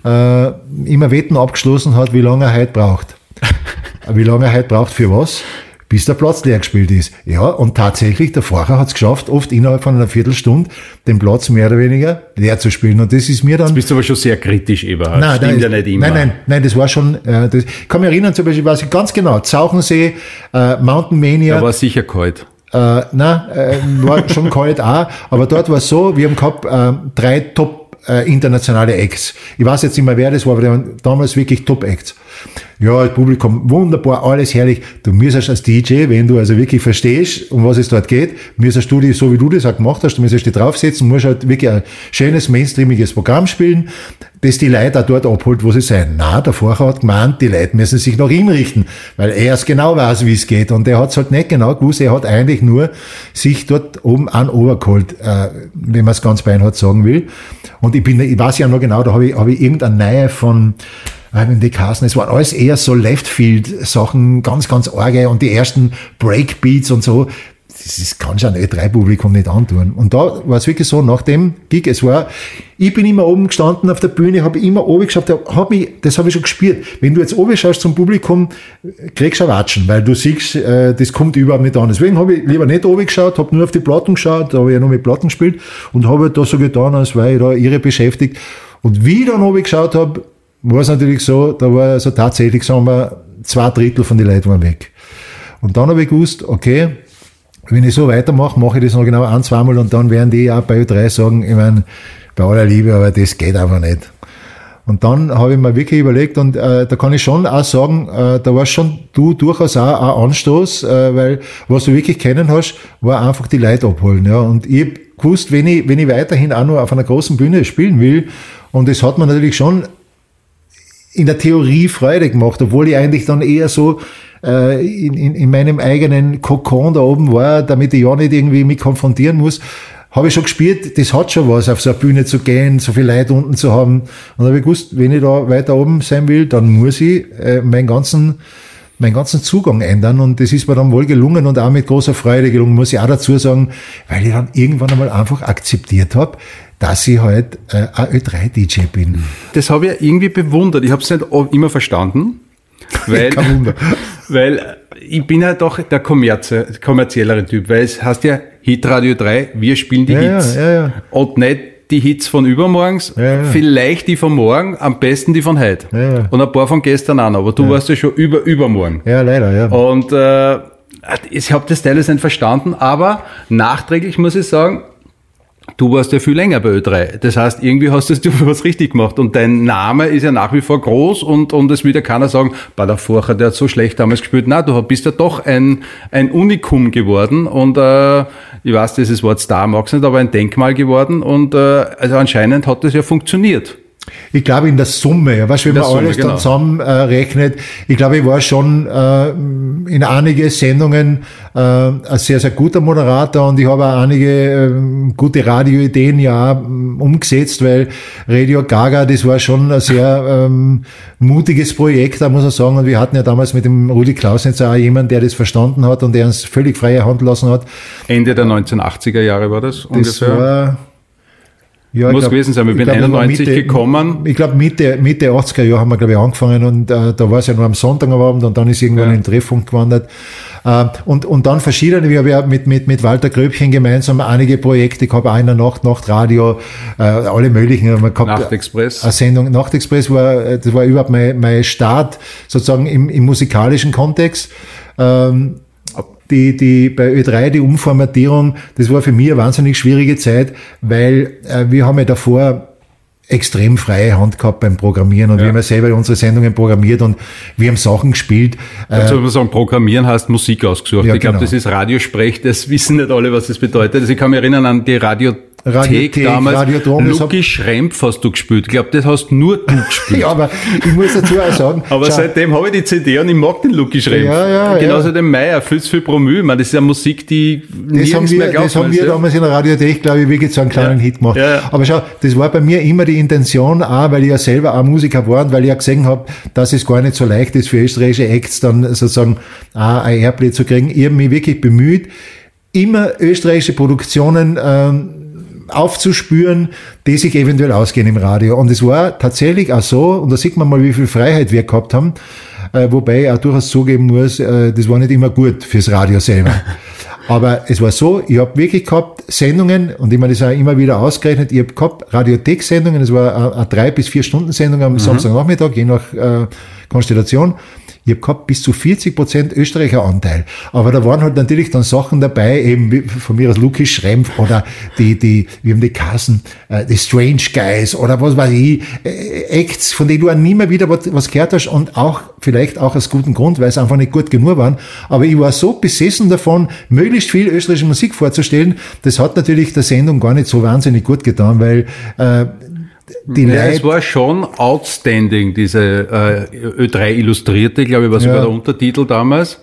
äh, immer Wetten abgeschlossen hat, wie lange er heute braucht. wie lange er heute braucht für was? bis der Platz leer gespielt ist. Ja, und tatsächlich, der Fahrer hat es geschafft, oft innerhalb von einer Viertelstunde den Platz mehr oder weniger leer zu spielen. Und das ist mir dann... Jetzt bist du aber schon sehr kritisch, Eberhard. Nein, Stimmt nein, ja nicht immer. Nein, nein, nein, das war schon... Äh, das, ich kann mich erinnern, zum Beispiel, weiß ich ganz genau, Zauchensee, äh, Mountain Mania... Da war sicher kalt. Äh, nein, äh, war schon kalt auch, aber dort war es so, wir haben gehabt äh, drei Top äh, internationale Acts. Ich weiß jetzt nicht mehr, wer das war, aber die waren damals wirklich Top-Acts. Ja, das Publikum, wunderbar, alles herrlich. Du müsstest als DJ, wenn du also wirklich verstehst, um was es dort geht, müsstest du die, so wie du das auch gemacht hast, du müsstest die draufsetzen, musst halt wirklich ein schönes, mainstreamiges Programm spielen, das die Leute auch dort abholt, wo sie sein. Na, der Vorher hat gemeint, die Leute müssen sich nach ihm richten, weil er es genau weiß, wie es geht. Und er hat es halt nicht genau gewusst, er hat eigentlich nur sich dort oben an overgeholt, äh, wenn man es ganz beinhart sagen will. Und ich bin, ich weiß ja noch genau, da habe ich, hab ich irgendeine Nähe von, in die Kassen. Es waren alles eher so Leftfield-Sachen, ganz, ganz arge und die ersten Breakbeats und so. Das ist, kann schon ein Ö3-Publikum nicht antun. Und da war es wirklich so, nach dem Gig, es war, ich bin immer oben gestanden auf der Bühne, habe immer oben geschaut, hab ich, das habe ich schon gespürt. Wenn du jetzt oben schaust zum Publikum, kriegst du Watschen, weil du siehst, äh, das kommt überhaupt nicht an. Deswegen habe ich lieber nicht oben geschaut, habe nur auf die Platten geschaut, da habe ich ja noch mit Platten gespielt und habe da so getan, als wäre ich da irre beschäftigt. Und wie ich dann oben geschaut habe, war es natürlich so, da war also tatsächlich, sagen wir, zwei Drittel von den Leuten waren weg. Und dann habe ich gewusst, okay, wenn ich so weitermache, mache ich das noch genau ein, zweimal und dann werden die auch bei Ö3 sagen, ich meine, bei aller Liebe, aber das geht einfach nicht. Und dann habe ich mir wirklich überlegt und äh, da kann ich schon auch sagen, äh, da war schon du durchaus auch ein Anstoß, äh, weil was du wirklich kennen hast, war einfach die Leute abholen. Ja. Und ich habe gewusst, wenn ich, wenn ich weiterhin auch noch auf einer großen Bühne spielen will, und das hat man natürlich schon in der Theorie Freude gemacht, obwohl ich eigentlich dann eher so äh, in, in, in meinem eigenen Kokon da oben war, damit ich ja nicht irgendwie mich konfrontieren muss, habe ich schon gespürt, das hat schon was, auf so eine Bühne zu gehen, so viel Leute unten zu haben. Und habe ich gewusst, wenn ich da weiter oben sein will, dann muss ich äh, meinen ganzen meinen ganzen Zugang ändern und das ist mir dann wohl gelungen und auch mit großer Freude gelungen, muss ich auch dazu sagen, weil ich dann irgendwann einmal einfach akzeptiert habe, dass ich halt äh, ein Ö3-DJ bin. Das habe ich irgendwie bewundert. Ich habe es nicht immer verstanden, weil, weil ich bin ja doch der kommerziellere Typ, weil es heißt ja Hitradio 3, wir spielen die ja, Hits. Ja, ja, und nicht die Hits von übermorgens, vielleicht die von morgen, am besten die von heute. Und ein paar von gestern auch noch, aber du warst ja schon über übermorgen. Ja, leider, ja. Und äh, ich habe das teilweise nicht verstanden, aber nachträglich muss ich sagen, Du warst ja viel länger bei Ö3. Das heißt, irgendwie hast du was richtig gemacht. Und dein Name ist ja nach wie vor groß und, und es wird ja keiner sagen, bei der Furcher, der hat so schlecht damals gespielt. Na, du bist ja doch ein, ein Unikum geworden und äh, ich weiß, dieses Wort Star mag's nicht, aber ein Denkmal geworden und äh, also anscheinend hat das ja funktioniert. Ich glaube in der Summe, ja, weißt, wenn man Summe, alles genau. dann zusammenrechnet, äh, ich glaube, ich war schon äh, in einige Sendungen äh, ein sehr, sehr guter Moderator und ich habe auch einige äh, gute Radioideen ja ähm, umgesetzt, weil Radio Gaga, das war schon ein sehr ähm, mutiges Projekt, da muss man sagen. Und wir hatten ja damals mit dem Rudi Klausnitz auch jemanden, der das verstanden hat und der uns völlig freie Hand lassen hat. Ende der 1980er Jahre war das, das ungefähr? War, ja, Muss glaub, gewesen sein, ich bin glaub, 91 Mitte, gekommen. Ich glaube Mitte, Mitte 80er Jahre haben wir glaube ich angefangen und äh, da war es ja nur am Sonntag am Abend und dann ist irgendwann ja. in den Treffpunkt gewandert. Äh, und, und dann verschiedene, wir haben ja mit, mit, mit Walter Gröbchen gemeinsam einige Projekte gehabt, einer Nacht, Nachtradio, äh, alle möglichen. Gehabt, Nachtexpress. Eine Sendung, Nachtexpress war, äh, das war überhaupt mein, mein Start sozusagen im, im musikalischen Kontext. Ähm, die, die bei Ö3 die Umformatierung, das war für mich eine wahnsinnig schwierige Zeit, weil äh, wir haben ja davor extrem freie Hand gehabt beim Programmieren und ja. wir haben ja selber unsere Sendungen programmiert und wir haben Sachen gespielt. Also wenn man sagen, Programmieren heißt Musik ausgesucht. Ja, ich glaube, genau. das ist Radiosprech, das wissen nicht alle, was das bedeutet. Also ich kann mich erinnern an die Radio Radiothek damals. Radiodrom, Lucky Schrempf hast du gespielt. Ich glaube, das hast nur du gespielt. ja, aber ich muss dazu auch sagen. aber schau, seitdem habe ich die CD und ich mag den Lucky Schrempf. Ja, ja, Genauso ja. den Meier, Fürs für Promü. Ich meine, das ist ja Musik, die das haben wir, mehr glaubt, Das haben wir ja. damals in der Radiothek, glaube ich, wirklich so einen kleinen ja. Hit gemacht. Ja. Aber schau, das war bei mir immer die Intention, auch, weil ich ja selber auch Musiker war und weil ich ja gesehen habe, dass es gar nicht so leicht ist für österreichische Acts dann sozusagen auch ein Airplay zu kriegen. Ich habe mich wirklich bemüht, immer österreichische Produktionen ähm, aufzuspüren, die sich eventuell ausgehen im Radio. Und es war tatsächlich auch so, und da sieht man mal, wie viel Freiheit wir gehabt haben, äh, wobei ich auch durchaus zugeben muss, äh, das war nicht immer gut fürs Radio selber. Aber es war so, ich habe wirklich gehabt Sendungen, und ich meine, das ist auch immer wieder ausgerechnet, ich habe gehabt Radiothek-Sendungen, das war eine drei bis vier Stunden Sendung am mhm. Samstagnachmittag, je nach äh, Konstellation. Ich habe gehabt bis zu 40 Prozent Österreicher Anteil. Aber da waren halt natürlich dann Sachen dabei, eben von mir aus Luki Schrempf oder die, die, wir haben die Kassen, äh, die Strange Guys oder was weiß ich, äh, Acts, von denen du auch nie mehr wieder was, was gehört hast und auch vielleicht auch aus gutem Grund, weil es einfach nicht gut genug waren. Aber ich war so besessen davon, möglichst viel österreichische Musik vorzustellen. Das hat natürlich der Sendung gar nicht so wahnsinnig gut getan, weil äh, die ja, Leute. Es war schon outstanding, diese äh, Ö3 Illustrierte, glaube ich, war sogar ja. der Untertitel damals.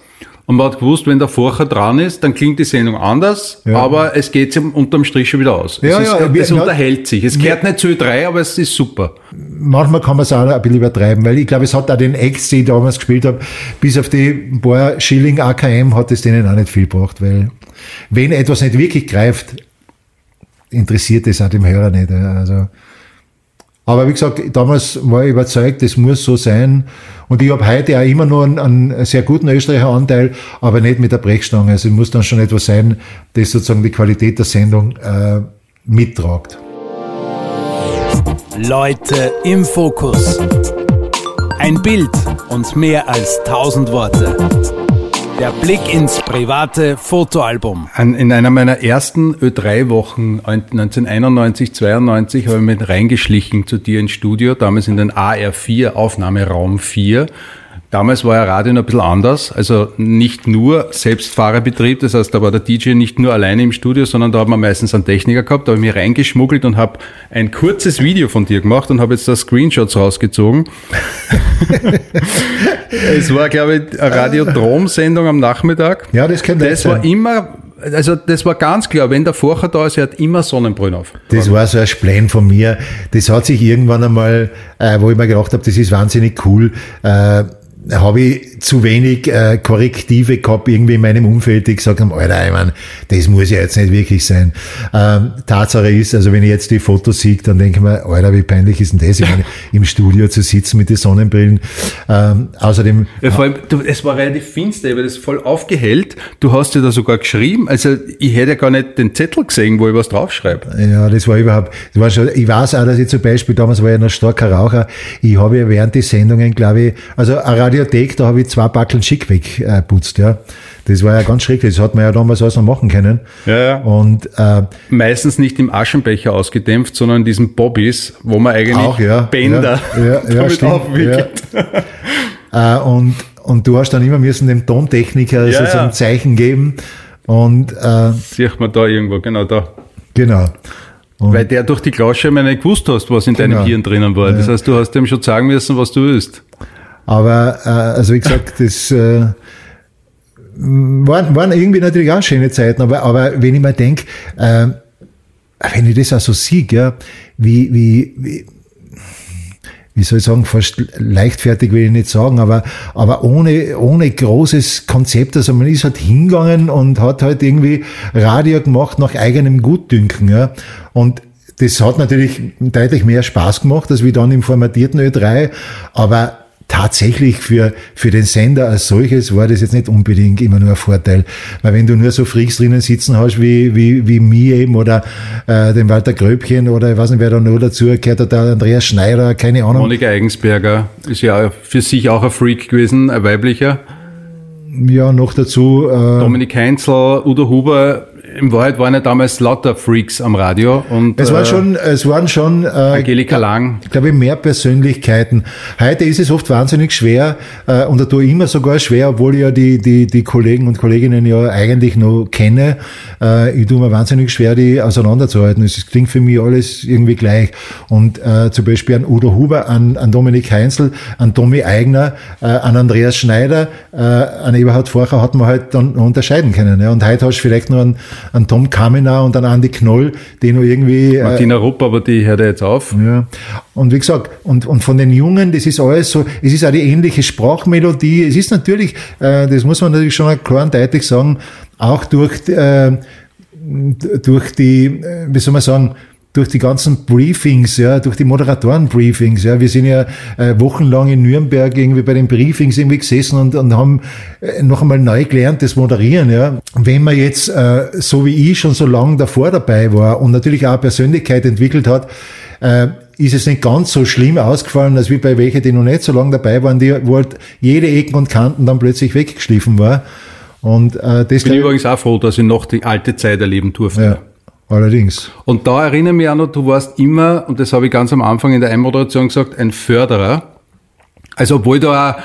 Und man hat gewusst, wenn der Vorher dran ist, dann klingt die Sendung anders, ja. aber es geht sich unterm Strich schon wieder aus. Ja, es, ist, ja, es unterhält sich. Es gehört nicht zu Ö3, aber es ist super. Manchmal kann man es auch ein bisschen übertreiben, weil ich glaube, es hat auch den Ex, die ich damals gespielt habe, bis auf die paar Schilling AKM hat es denen auch nicht viel gebracht, weil wenn etwas nicht wirklich greift, interessiert es auch dem Hörer nicht. Also, aber wie gesagt, damals war ich überzeugt, das muss so sein. Und ich habe heute auch immer noch einen, einen sehr guten Österreicher Anteil, aber nicht mit der Brechstange. Also es muss dann schon etwas sein, das sozusagen die Qualität der Sendung äh, mittragt. Leute im Fokus. Ein Bild und mehr als tausend Worte. Der Blick ins private Fotoalbum. in einer meiner ersten Ö3-Wochen 1991, 92 habe ich mit reingeschlichen zu dir ins Studio, damals in den AR4, Aufnahmeraum 4. Damals war ja Radio noch ein bisschen anders, also nicht nur Selbstfahrerbetrieb, das heißt, da war der DJ nicht nur alleine im Studio, sondern da hat man meistens einen Techniker gehabt, da habe ich mich reingeschmuggelt und habe ein kurzes Video von dir gemacht und habe jetzt da Screenshots rausgezogen. es war, glaube ich, eine Radiodrom-Sendung am Nachmittag. Ja, das kennt Das war immer also das war ganz klar, wenn der Vorher da ist, er hat immer Sonnenbrühen auf. Das war so ein Splen von mir. Das hat sich irgendwann einmal, äh, wo ich mir gedacht habe, das ist wahnsinnig cool, äh, habe ich zu wenig äh, Korrektive gehabt irgendwie in meinem Umfeld, die gesagt haben, Alter, ich meine, das muss ja jetzt nicht wirklich sein. Ähm, Tatsache ist, also wenn ich jetzt die Fotos sehe, dann denke ich mir, Alter, wie peinlich ist denn das, ich meine, im Studio zu sitzen mit den Sonnenbrillen. Ähm, außerdem... Ja, vor allem, du, es war relativ finster, weil das voll aufgehellt. Du hast ja da sogar geschrieben, also ich hätte ja gar nicht den Zettel gesehen, wo ich was draufschreibe. Ja, das war überhaupt, das war schon, ich weiß auch, dass ich zum Beispiel, damals war ich noch starker Raucher, ich habe ja während die Sendungen, glaube ich, also ein Radiothek, da habe ich zwei Backeln Schick weggeputzt, ja. Das war ja ganz schrecklich. Das hat man ja damals alles noch machen können. Ja, ja. Und, äh, Meistens nicht im Aschenbecher ausgedämpft, sondern in diesen Bobbys, wo man eigentlich auch, ja, Bänder ja, ja, damit stimmt, aufwickelt. Ja. äh, und, und du hast dann immer müssen dem Tontechniker ja, so ein Zeichen geben. Und, äh, Sieht man da irgendwo, genau da. Genau. Und Weil der durch die Glasscheibe nicht gewusst hast, was in genau. deinem Hirn drinnen war. Das heißt, du hast ihm schon sagen müssen, was du willst. Aber äh, also wie gesagt, das äh, waren, waren irgendwie natürlich auch schöne Zeiten. Aber, aber wenn ich mir denke, äh, wenn ich das auch so sehe, ja, wie, wie, wie wie soll ich sagen, fast leichtfertig will ich nicht sagen, aber, aber ohne, ohne großes Konzept. Also man ist halt hingegangen und hat halt irgendwie Radio gemacht nach eigenem Gutdünken, ja. Und das hat natürlich deutlich mehr Spaß gemacht, als wie dann im formatierten Ö3, aber tatsächlich für, für den Sender als solches war das jetzt nicht unbedingt immer nur ein Vorteil. Weil wenn du nur so Freaks drinnen sitzen hast wie, wie, wie mir eben oder äh, den Walter Gröbchen oder ich weiß nicht, wer da noch dazu gehört hat, der Andreas Schneider, keine Ahnung. Monika Eigensberger ist ja für sich auch ein Freak gewesen, ein weiblicher. Ja, noch dazu. Äh, Dominik Heinzel, Udo Huber, in Wahrheit waren ja damals lauter Freaks am Radio und Es, war äh, schon, es waren schon, äh, Angelika Lang. ich glaube, mehr Persönlichkeiten. Heute ist es oft wahnsinnig schwer äh, und da tue ich immer sogar schwer, obwohl ich ja die, die, die Kollegen und Kolleginnen ja eigentlich noch kenne. Äh, ich tue mir wahnsinnig schwer, die auseinanderzuhalten. Es klingt für mich alles irgendwie gleich. Und äh, zum Beispiel an Udo Huber, an, an Dominik Heinzel, an Tommy Eigner, äh, an Andreas Schneider, äh, an Eberhard Forcher hat man halt dann unterscheiden können. Ja. Und heute hast du vielleicht noch einen, einen Tom Kamenau und einen Andi Knoll, die noch irgendwie... Äh, Martina Rupp, aber die hört ja jetzt auf. ja. Und wie gesagt, und, und von den Jungen, das ist alles so, es ist auch die ähnliche Sprachmelodie. Es ist natürlich, äh, das muss man natürlich schon klar und deutlich sagen, auch durch, äh, durch die, äh, wie soll man sagen, durch die ganzen Briefings, ja, durch die Moderatoren-Briefings, ja, wir sind ja äh, wochenlang in Nürnberg irgendwie bei den Briefings irgendwie gesessen und, und haben äh, noch einmal neu gelernt, das Moderieren, ja. Wenn man jetzt, äh, so wie ich schon so lange davor dabei war und natürlich auch eine Persönlichkeit entwickelt hat, äh, ist es nicht ganz so schlimm ausgefallen, als wie bei welchen, die noch nicht so lange dabei waren, die, wo halt jede Ecken und Kanten dann plötzlich weggeschliffen war. Und äh, das Ich bin übrigens auch froh, dass ich noch die alte Zeit erleben durfte. ja, allerdings. Und da erinnere ich mich auch noch, du warst immer, und das habe ich ganz am Anfang in der Einmoderation gesagt, ein Förderer. Also obwohl du auch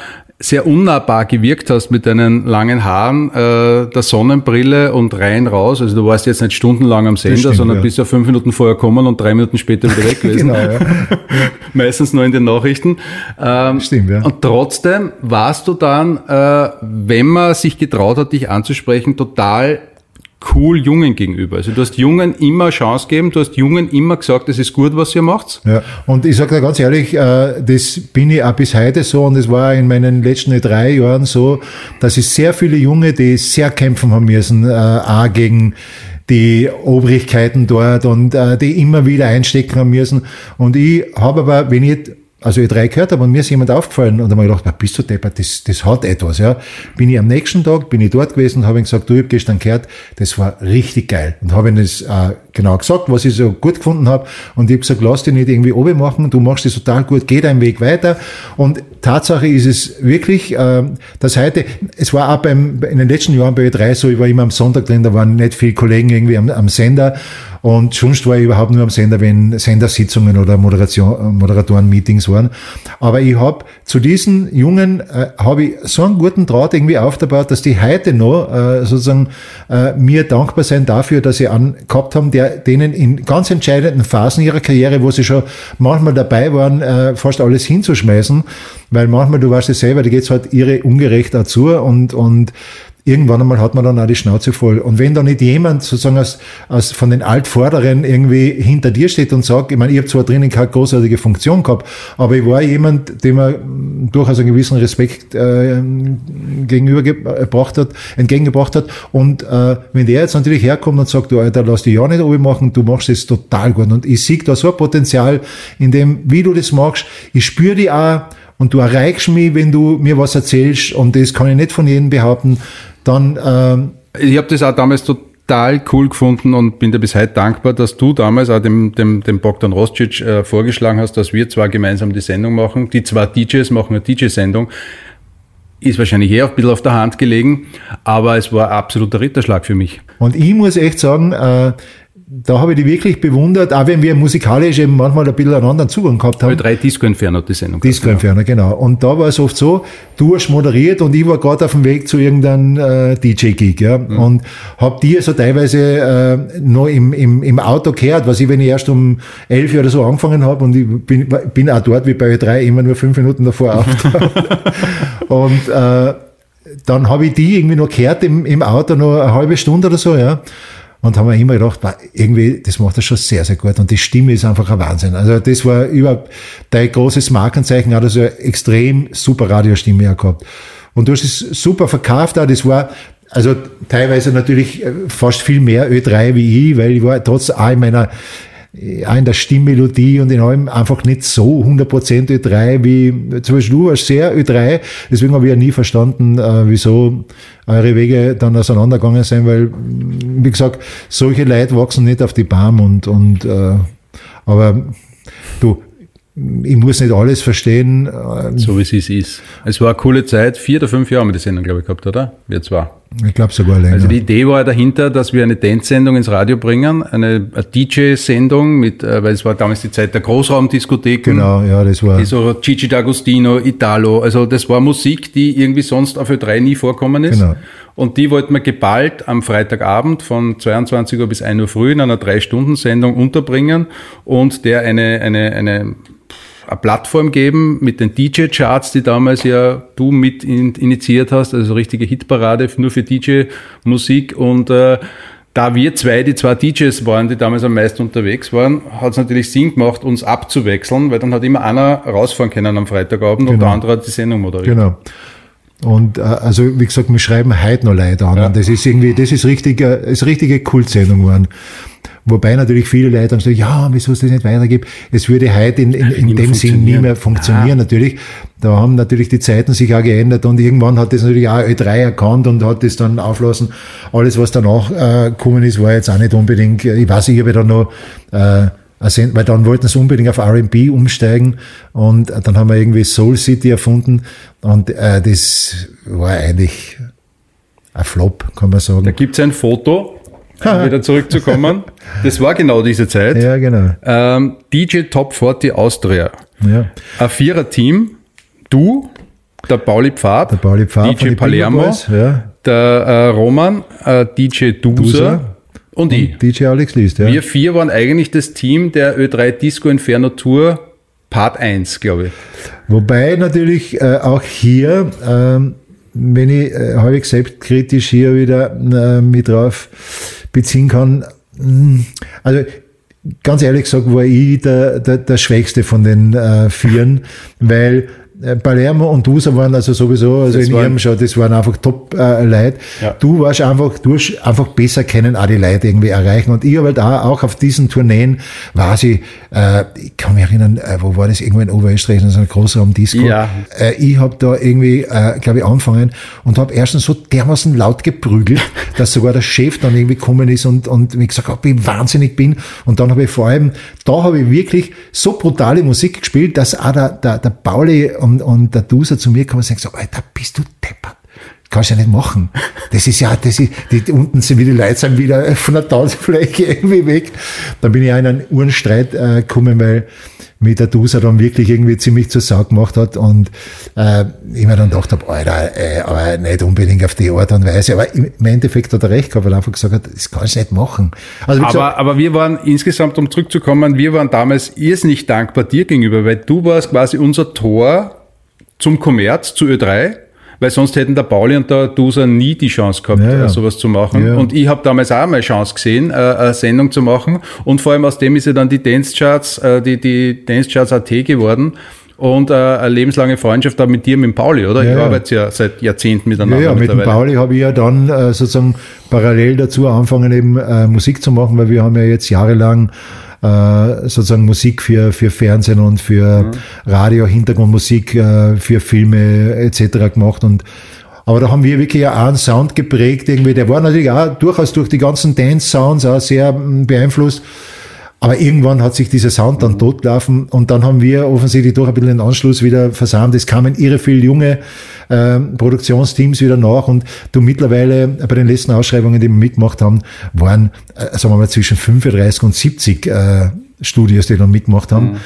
sehr unnahbar gewirkt hast mit deinen langen Haaren, äh, der Sonnenbrille und rein raus. Also du warst jetzt nicht stundenlang am Sender, stimmt, sondern ja. bist ja fünf Minuten vorher gekommen und drei Minuten später wieder weg gewesen. Genau, ja. Meistens nur in den Nachrichten. Ähm, Stimmt, ja. Und trotzdem warst du dann, äh, wenn man sich getraut hat, dich anzusprechen, total cool Jungen gegenüber. Also du hast Jungen immer Chance gegeben, du hast Jungen immer gesagt, es ist gut, was ihr macht. Ja, und ich sage dir ganz ehrlich, äh, das bin ich auch bis heute so und es war in meinen letzten drei Jahren so, dass es sehr viele Junge, die sehr kämpfen haben müssen, äh, auch gegen die Obrigkeiten dort und äh, die immer wieder einstecken haben müssen. Und ich habe aber, wenn ich also ich drei gehört habe und mir ist jemand aufgefallen und dann habe ich gedacht, na, bist du deppert, das, das hat etwas, ja. Bin ich am nächsten Tag, bin ich dort gewesen und habe gesagt, du, ich hab gestern gehört, das war richtig geil. Und habe ihm das äh, genau gesagt, was ich so gut gefunden habe und ich habe gesagt, lass dich nicht irgendwie oben machen, du machst das total gut, geh deinen Weg weiter und Tatsache ist es wirklich, äh, dass heute, es war auch beim, in den letzten Jahren bei Ö3 so, ich war immer am Sonntag drin, da waren nicht viele Kollegen irgendwie am, am Sender und sonst war ich überhaupt nur am Sender, wenn Sendersitzungen oder Moderation, Moderatoren-Meetings waren. Aber ich habe zu diesen Jungen äh, habe ich so einen guten Draht irgendwie aufgebaut, dass die heute noch äh, sozusagen äh, mir dankbar sein dafür, dass sie einen gehabt haben, der denen in ganz entscheidenden Phasen ihrer Karriere, wo sie schon manchmal dabei waren, äh, fast alles hinzuschmeißen, weil manchmal, du weißt es selber, da geht's halt ihre ungerecht dazu und, und irgendwann einmal hat man dann auch die Schnauze voll. Und wenn da nicht jemand sozusagen aus, aus von den Altvorderen irgendwie hinter dir steht und sagt, ich meine, ich habe zwar drinnen keine großartige Funktion gehabt, aber ich war jemand, dem er durchaus einen gewissen Respekt äh, gegenübergebracht hat, entgegengebracht hat. Und äh, wenn der jetzt natürlich herkommt und sagt, du Alter, lass dich ja nicht oben machen, du machst es total gut. Und ich sehe da so ein Potenzial in dem, wie du das machst. Ich spüre die auch und du erreichst mich, wenn du mir was erzählst und das kann ich nicht von jedem behaupten, dann ähm, Ich habe das auch damals total cool gefunden und bin dir bis heute dankbar, dass du damals auch dem, dem, dem Bogdan Roscic äh, vorgeschlagen hast, dass wir zwar gemeinsam die Sendung machen. Die zwei DJs machen eine DJ-Sendung. Ist wahrscheinlich eher ein bisschen auf der Hand gelegen, aber es war ein absoluter Ritterschlag für mich. Und ich muss echt sagen, äh, da habe ich die wirklich bewundert, auch wenn wir musikalisch eben manchmal ein bisschen einen anderen Zugang gehabt haben. Drei Disco Inferno die Sendung. Disco Inferno, genau. Und da war es oft so, du hast moderiert und ich war gerade auf dem Weg zu irgendeinem äh, DJ-Gig, ja. Und hab die so teilweise äh, noch im, im, im Auto gehört, was ich, wenn ich erst um elf oder so angefangen habe und ich bin, bin auch dort wie bei drei immer nur fünf Minuten davor auf. und äh, dann habe ich die irgendwie noch gehört im, im Auto noch eine halbe Stunde oder so, ja. Und haben wir immer gedacht, irgendwie, das macht er schon sehr, sehr gut. Und die Stimme ist einfach ein Wahnsinn. Also das war überhaupt dein großes Markenzeichen, hat also eine extrem super Radiostimme gehabt. Und du hast es super verkauft auch. Das war, also teilweise natürlich äh, fast viel mehr Ö3 wie ich, weil ich war trotz in meiner auch in der Stimmmelodie und in allem einfach nicht so 100% Ö3 wie, zum Beispiel du warst sehr Ö3, deswegen habe ich ja nie verstanden, äh, wieso eure Wege dann auseinandergegangen sind, weil, wie gesagt, solche Leute wachsen nicht auf die Baum und, und äh, aber du, ich muss nicht alles verstehen. äh, So wie es ist. Es war eine coole Zeit. Vier oder fünf Jahre haben wir die Sendung, glaube ich, gehabt, oder? Wir zwar. Ich glaube sogar länger. Also die Idee war dahinter, dass wir eine Dance-Sendung ins Radio bringen, eine, DJ-Sendung mit, äh, weil es war damals die Zeit der Großraumdiskotheken. genau, ja, das war. So Gigi D'Agostino, Italo, also das war Musik, die irgendwie sonst auf Ö3 nie vorkommen ist. Genau. Und die wollten wir geballt am Freitagabend von 22 Uhr bis 1 Uhr früh in einer Drei-Stunden-Sendung unterbringen und der eine, eine, eine eine Plattform geben mit den DJ-Charts, die damals ja du mit in, initiiert hast, also richtige Hitparade nur für DJ-Musik und äh, da wir zwei die zwei DJs waren, die damals am meisten unterwegs waren, hat es natürlich Sinn gemacht, uns abzuwechseln, weil dann hat immer einer rausfahren können am Freitagabend und Genau. der andere hat die Sendung moderiert. Genau. Und äh, also wie gesagt, wir schreiben heute noch Leute an. Ja. Und das ist irgendwie, das ist richtig, äh, ist richtige Kultsendung geworden. Wobei natürlich viele Leute dann sagen, ja, wieso es das nicht weitergibt. Es würde heute in, in, in dem Sinn nie mehr funktionieren, natürlich. Da haben natürlich die Zeiten sich auch geändert und irgendwann hat das natürlich auch Ö3 erkannt und hat das dann auflassen. Alles, was danach äh, gekommen ist, war jetzt auch nicht unbedingt, ich weiß, ich habe dann noch äh, Send- weil dann wollten sie unbedingt auf R&B umsteigen und äh, dann haben wir irgendwie Soul City erfunden und äh, das war eigentlich ein Flop, kann man Da sagen. gibt's ein Foto, um wieder zurückzukommen. Das war genau diese Zeit. Ja, genau. Ähm, DJ Top 40 Austria. Ja. Ein Vierer-Team. Du, der Pauli Pfad, Der Pauli Pfad DJ Palermo, Boys, ja. der äh, Roman, äh, DJ Duser, Duser. Und ich. DJ Alex List, ja. Wir vier waren eigentlich das Team der Ö3 Disco Inferno Tour Part 1, glaube ich. Wobei natürlich äh, auch hier, ähm, wenn ich äh, halbwegs selbstkritisch hier wieder äh, mit drauf beziehen kann, mh, also ganz ehrlich gesagt war ich der, der, der Schwächste von den äh, Vieren, weil Palermo und Dusa waren also sowieso, also Das in waren- ihrem Show, das waren einfach top äh, Leute. Ja. Du warst einfach, du hast einfach besser kennen, auch die Leute irgendwie erreichen. Und ich habe halt auch, auch auf diesen Tourneen war sie, äh, ich kann mich erinnern, äh, wo war das irgendwo in Oberösterreich, in so einer Großraumdisco. Ja. Äh, ich habe da irgendwie, äh, glaube ich, angefangen und habe erstens so dermaßen laut geprügelt, dass sogar der Chef dann irgendwie gekommen ist und, und mir gesagt hat, wie ich wahnsinnig bin. Und dann habe ich vor allem, da habe ich wirklich so brutale Musik gespielt, dass auch der, der, der Pauli und, und der Duser zu mir kommen und sagen so, Alter, bist du deppert. Kannst du ja nicht machen. Das ist ja, das ist, die, unten sind wieder die Leute sind wieder von der Tanzfläche irgendwie weg. Dann bin ich auch in einen Uhrenstreit äh, gekommen, weil mir der Duser dann wirklich irgendwie ziemlich zur Sau gemacht hat und äh, ich mir dann gedacht habe, Alter, äh, aber nicht unbedingt auf die Art und Weise. Aber im Endeffekt hat er recht gehabt, weil er einfach gesagt hat, das kannst du nicht machen. Also wie gesagt, Aber, aber wir waren insgesamt, um zurückzukommen, wir waren damals irrsinnig dankbar dir gegenüber, weil du warst quasi unser Tor zum Kommerz, zu Ö3, weil sonst hätten der Pauli und der Duser nie die Chance gehabt, Ja, ja. äh, sowas zu machen. Ja. Und ich habe damals auch mal Chance gesehen, äh, eine Sendung zu machen. Und vor allem aus dem ist ja dann die Dance Charts, äh, die, die Dance Charts AT geworden. Und eine lebenslange Freundschaft da mit dir, mit dem Pauli, oder? Ja, ich arbeite ja seit Jahrzehnten Ja, miteinander. ja, mit dem. Pauli habe ich ja dann sozusagen parallel dazu angefangen, eben Musik zu machen, weil wir haben ja jetzt jahrelang äh, sozusagen Musik für, für Fernsehen und für Radio, Hintergrundmusik, äh, für Filme etc. gemacht und aber da haben wir wirklich auch einen Sound geprägt irgendwie. Der war natürlich auch durchaus durch die ganzen Dance-Sounds auch sehr mm, beeinflusst. Aber irgendwann hat sich dieser Sound dann totgelaufen und dann haben wir offensichtlich doch ein bisschen den Anschluss wieder versammelt. Es kamen irre viele junge ähm, Produktionsteams wieder nach und du mittlerweile bei den letzten Ausschreibungen, die wir mitgemacht haben, waren, äh, sagen wir mal, zwischen 35 und 70 äh, Studios, die dann mitgemacht haben.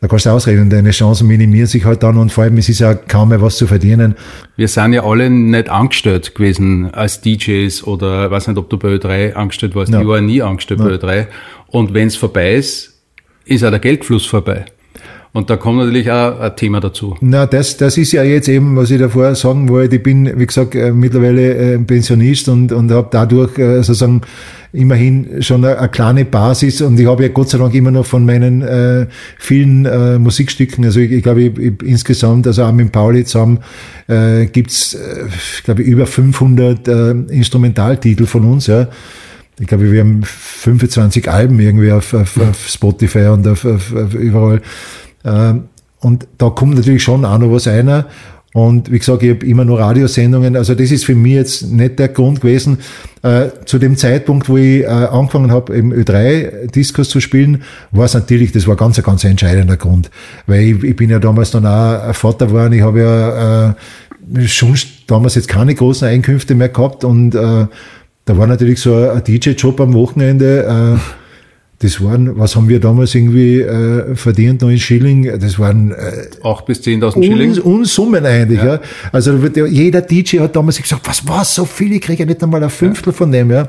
Da kannst du ausreden, deine Chancen minimieren sich halt dann und vor allem, es ist ja kaum mehr was zu verdienen. Wir sind ja alle nicht angestellt gewesen als DJs oder ich weiß nicht, ob du bei Ö3 angestellt warst. Ja. Ich war nie angestellt bei Ö3. Und wenn es vorbei ist, ist auch der Geldfluss vorbei. Und da kommt natürlich auch ein Thema dazu. Na, das, das ist ja jetzt eben, was ich davor sagen wollte. Ich bin, wie gesagt, äh, mittlerweile äh, Pensionist und, und habe dadurch äh, sozusagen immerhin schon eine, eine kleine Basis und ich habe ja Gott sei Dank immer noch von meinen äh, vielen äh, Musikstücken, also ich, ich glaube ich, ich, insgesamt, also auch mit Pauli zusammen, äh, gibt's, äh, ich glaube über 500 äh, Instrumentaltitel von uns, ja. Ich glaube, wir haben 25 Alben irgendwie auf, auf, auf Spotify und auf, auf, auf überall. Ähm, Und da kommt natürlich schon auch noch was einer. Und wie gesagt, ich habe immer nur Radiosendungen. Also das ist für mich jetzt nicht der Grund gewesen. Äh, zu dem Zeitpunkt, wo ich äh, angefangen habe, im Ö3-Discos zu spielen, war es natürlich, das war ganz ein ganz entscheidender Grund. Weil ich, ich bin ja damals dann auch Vater geworden. Ich habe ja äh, schon damals jetzt keine großen Einkünfte mehr gehabt und äh, da war natürlich so ein DJ-Job am Wochenende. Das waren, was haben wir damals irgendwie äh, verdient in Schilling? Das waren äh, 8 bis 10.000 Schilling. Un, Unsummen eigentlich, ja. ja. Also jeder DJ hat damals gesagt, was was so viel, ich kriege ja nicht einmal ein Fünftel ja. von dem, ja.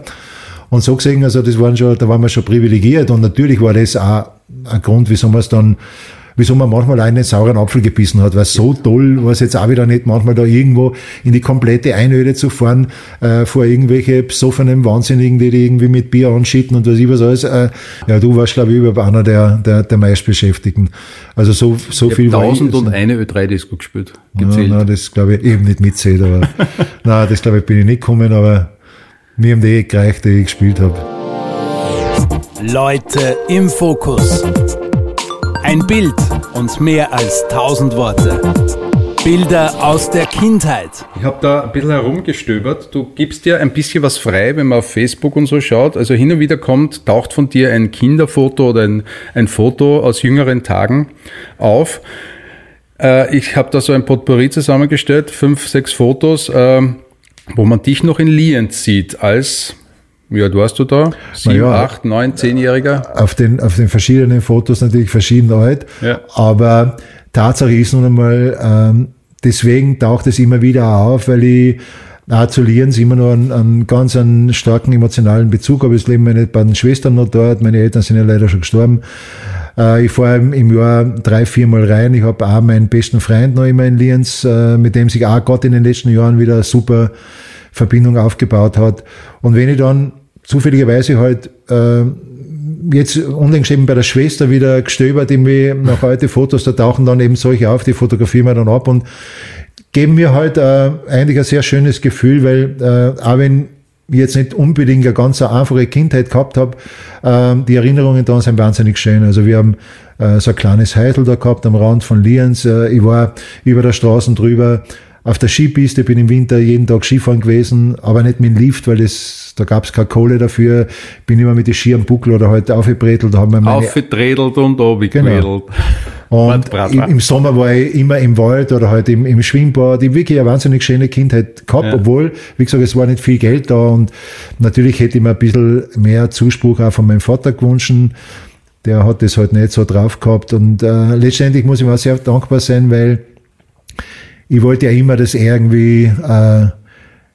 Und so gesehen, also das waren schon, da waren wir schon privilegiert und natürlich war das auch ein Grund, wieso wir es dann wieso man manchmal einen sauren Apfel gebissen hat, weil so toll war es jetzt auch wieder nicht, manchmal da irgendwo in die komplette Einöde zu fahren, äh, vor irgendwelche besoffenen Wahnsinnigen, die die irgendwie mit Bier anschitten und was ich was alles. Äh, ja, du warst, glaube ich, über einer der, der, der meistbeschäftigten. Also so, so ich viel war Tausend und eine Ö3-Disco gespielt, gezählt. Ja, nein, das glaube ich eben nicht mitzählt, aber nein, das glaube ich bin ich nicht gekommen, aber mir haben die eh gereicht, die ich gespielt habe. Leute im Fokus. Ein Bild und mehr als tausend Worte. Bilder aus der Kindheit. Ich habe da ein bisschen herumgestöbert. Du gibst dir ein bisschen was frei, wenn man auf Facebook und so schaut. Also hin und wieder kommt, taucht von dir ein Kinderfoto oder ein, ein Foto aus jüngeren Tagen auf. Äh, ich habe da so ein Potpourri zusammengestellt, fünf, sechs Fotos, äh, wo man dich noch in Lienz sieht als wie alt warst du da? Sieben, ja, acht, neun, zehnjähriger? Auf den, auf den verschiedenen Fotos natürlich verschieden alt. Ja. Aber Tatsache ist nun einmal, ähm, deswegen taucht es immer wieder auf, weil ich auch zu Lienz immer noch einen, einen ganz einen starken emotionalen Bezug habe. Es leben meine beiden Schwestern noch dort, meine Eltern sind ja leider schon gestorben. Äh, ich fahre im Jahr drei, viermal rein. Ich habe auch meinen besten Freund noch immer in Lienz, äh, mit dem sich auch Gott in den letzten Jahren wieder super Verbindung aufgebaut hat. Und wenn ich dann zufälligerweise halt äh, jetzt unlängst eben bei der Schwester wieder gestöbert, irgendwie nach heute Fotos, da tauchen dann eben solche auf, die fotografieren wir dann ab und geben mir halt äh, eigentlich ein sehr schönes Gefühl, weil äh, auch wenn ich jetzt nicht unbedingt eine ganz einfache Kindheit gehabt habe, äh, die Erinnerungen da sind wahnsinnig schön. Also wir haben äh, so ein kleines Heitel da gehabt am Rand von Lienz. Äh, ich war über der Straße drüber auf der Skipiste, bin im Winter jeden Tag Skifahren gewesen, aber nicht mit dem Lift, weil es, da gab es keine Kohle dafür. Bin immer mit den Ski am Buckel oder halt aufgebretelt. Da haben wir meine, Aufgetredelt und abgegedelt. Genau. Und im Sommer war ich immer im Wald oder halt im, im Schwimmbad. Ich wirklich eine wahnsinnig schöne Kindheit gehabt, ja. obwohl, wie gesagt, es war nicht viel Geld da und natürlich hätte ich mir ein bisschen mehr Zuspruch auch von meinem Vater gewünscht. Der hat das halt nicht so drauf gehabt und äh, letztendlich muss ich mir auch sehr dankbar sein, weil ich wollte ja immer, dass er irgendwie äh,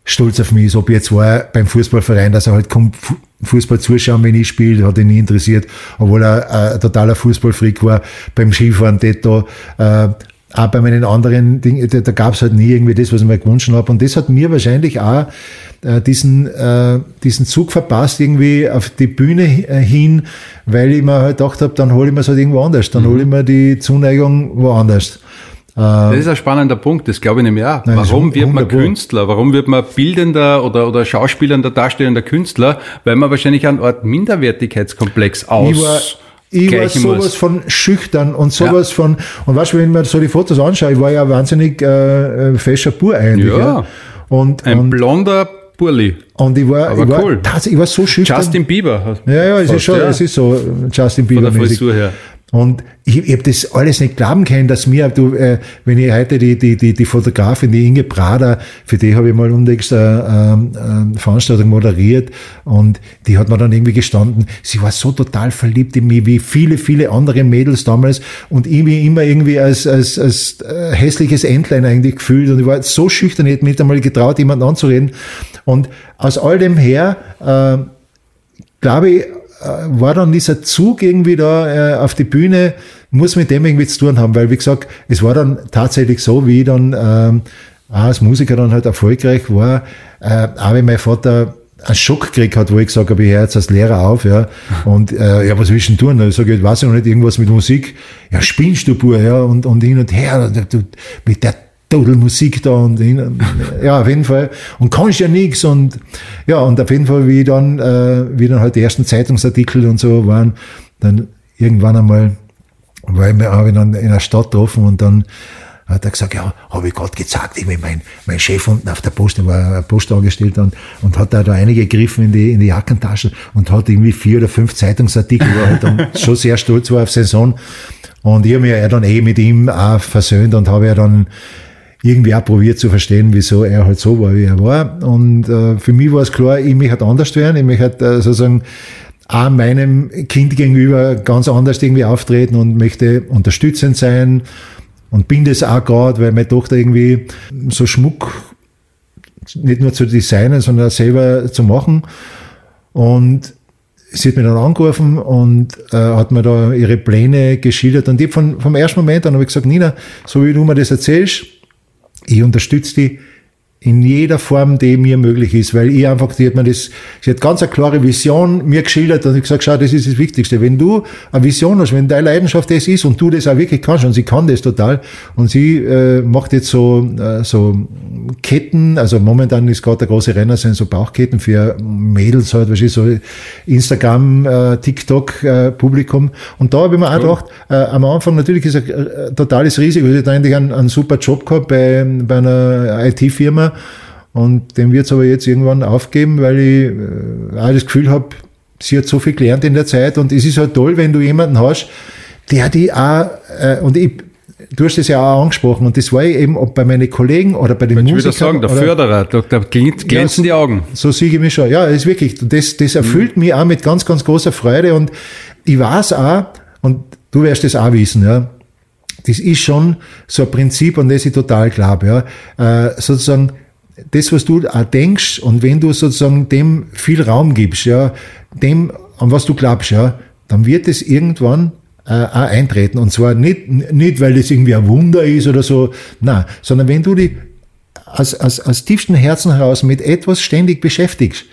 stolz auf mich ist, ob jetzt war beim Fußballverein, dass er halt kommt Fußball zuschauen, wenn ich spiele, hat ihn nie interessiert, obwohl er äh, ein totaler Fußballfreak war, beim Skifahren, da, äh, auch bei meinen anderen Dingen, da, da gab es halt nie irgendwie das, was ich mir gewünscht habe. Und das hat mir wahrscheinlich auch äh, diesen, äh, diesen Zug verpasst, irgendwie auf die Bühne äh, hin, weil ich mir halt gedacht habe, dann hole ich mir es halt irgendwo anders, dann mhm. hole ich mir die Zuneigung woanders. Das ist ein spannender Punkt, das glaube ich nämlich auch. Nein, Warum wird man Künstler? Warum wird man bildender oder, oder schauspielernder, darstellender Künstler? Weil man wahrscheinlich einen Art Minderwertigkeitskomplex aus. Ich war, ich war sowas muss. von schüchtern und sowas ja. von, und weißt du, wenn man so die Fotos anschaut, ich war ja wahnsinnig äh, äh fescher Bur eigentlich. Ja. ja. Und, Ein und, blonder Burli. Und ich war, Aber ich war, cool. ich war so schüchtern. Justin Bieber. Ja, ja, es ist schon, ja. es ist so, Justin Bieber. Von der Frisur her. Und ich, ich habe das alles nicht glauben können, dass mir, du, äh, wenn ich heute die, die, die, die Fotografin, die Inge Prader, für die habe ich mal unlängst eine äh, äh, Veranstaltung moderiert und die hat mir dann irgendwie gestanden, sie war so total verliebt in mich, wie viele, viele andere Mädels damals und mich immer irgendwie als, als, als äh, hässliches Entlein eigentlich gefühlt und ich war so schüchtern, ich hätte mich einmal getraut, jemanden anzureden. Und aus all dem her, äh, glaube ich, war dann dieser Zug irgendwie da äh, auf die Bühne, muss mit dem irgendwie zu tun haben, weil wie gesagt, es war dann tatsächlich so, wie ich dann ähm, als Musiker dann halt erfolgreich war, äh, auch wenn mein Vater einen Schock gekriegt hat, wo ich gesagt habe, ich höre jetzt als Lehrer auf, ja. Und äh, ja, was willst du tun? Ich sage, ich weiß ja noch nicht, irgendwas mit Musik. Ja, spielst du pur, ja, und, und hin und her, du, mit der Musik da und ja, auf jeden Fall. Und kannst ja nichts und ja, und auf jeden Fall, wie dann, äh, wie dann halt die ersten Zeitungsartikel und so waren, dann irgendwann einmal, weil wir dann in der Stadt getroffen und dann hat er gesagt, ja, habe ich gerade gezeigt, ich mein, mein Chef unten auf der Post, war Post angestellt und, und hat da, da einige gegriffen in die, in die Jackentasche und hat irgendwie vier oder fünf Zeitungsartikel, wo er halt dann schon sehr stolz war auf Saison. Und ich habe mich ja dann eh mit ihm auch versöhnt und habe ja dann irgendwie auch probiert zu verstehen, wieso er halt so war, wie er war. Und äh, für mich war es klar, ich möchte halt anders werden, ich möchte halt, äh, sozusagen auch meinem Kind gegenüber ganz anders irgendwie auftreten und möchte unterstützend sein und bin das auch gerade, weil meine Tochter irgendwie so Schmuck nicht nur zu designen, sondern selber zu machen. Und sie hat mich dann angerufen und äh, hat mir da ihre Pläne geschildert. Und ich von, vom ersten Moment an habe ich gesagt, Nina, so wie du mir das erzählst, ich unterstütze dich in jeder Form, die mir möglich ist, weil ich einfach, die hat mir das, sie hat ganz eine klare Vision mir geschildert und ich gesagt, schau, das ist das Wichtigste. Wenn du eine Vision hast, wenn deine Leidenschaft das ist und du das auch wirklich kannst und sie kann das total und sie äh, macht jetzt so, äh, so Ketten, also momentan ist gerade der große Renner sind so Bauchketten für Mädels halt, was ist so Instagram, äh, TikTok äh, Publikum. Und da habe ich mir auch gedacht, äh, am Anfang natürlich ist ein äh, totales Risiko, ich hatte eigentlich einen, einen super Job gehabt bei, bei einer IT-Firma und den wird es aber jetzt irgendwann aufgeben, weil ich äh, auch das Gefühl habe, sie hat so viel gelernt in der Zeit und es ist halt toll, wenn du jemanden hast, der die auch, äh, und ich, du hast es ja auch angesprochen und das war ich eben, ob bei meinen Kollegen oder bei den Ich würde Musikern. sagen, der oder, Förderer, da, da glänzen die Augen. so sehe ich mich schon. Ja, das ist wirklich, das, das erfüllt mich auch mit ganz, ganz großer Freude und ich weiß auch, und du wirst das auch wissen, ja, das ist schon so ein Prinzip, an das ich total glaube, ja, äh, sozusagen, das, was du auch denkst und wenn du sozusagen dem viel Raum gibst, ja, dem, an was du glaubst, ja, dann wird es irgendwann äh, auch eintreten. Und zwar nicht, nicht, weil das irgendwie ein Wunder ist oder so, na, sondern wenn du dich aus, aus, aus tiefstem Herzen heraus mit etwas ständig beschäftigst,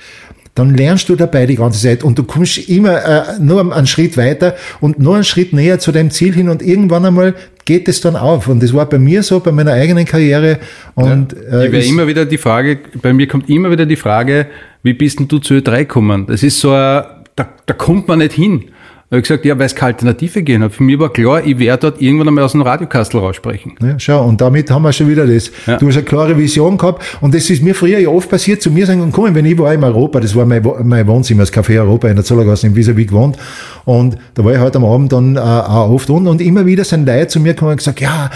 dann lernst du dabei die ganze Zeit und du kommst immer äh, nur einen Schritt weiter und nur einen Schritt näher zu deinem Ziel hin und irgendwann einmal geht es dann auf. Und das war bei mir so, bei meiner eigenen Karriere. Und Ja, äh, immer wieder die Frage, bei mir kommt immer wieder die Frage, wie bist denn du zu Ö3 gekommen? Das ist so ein, da, da kommt man nicht hin. Da habe ich gesagt, ja, weil es keine Alternative gehen hat. Für mich war klar, ich werde dort irgendwann einmal aus dem Radiokastel raussprechen. Ja, schau, und damit haben wir schon wieder das. Ja. Du hast eine klare Vision gehabt und das ist mir früher ja oft passiert, zu mir sagen gekommen, wenn ich war in Europa, das war mein, mein Wohnzimmer, das Café Europa in der Zollergasse in Vis-a-vis gewohnt und da war ich heute am Abend dann äh, auch oft unten und immer wieder sind Leute zu mir gekommen und gesagt, ja,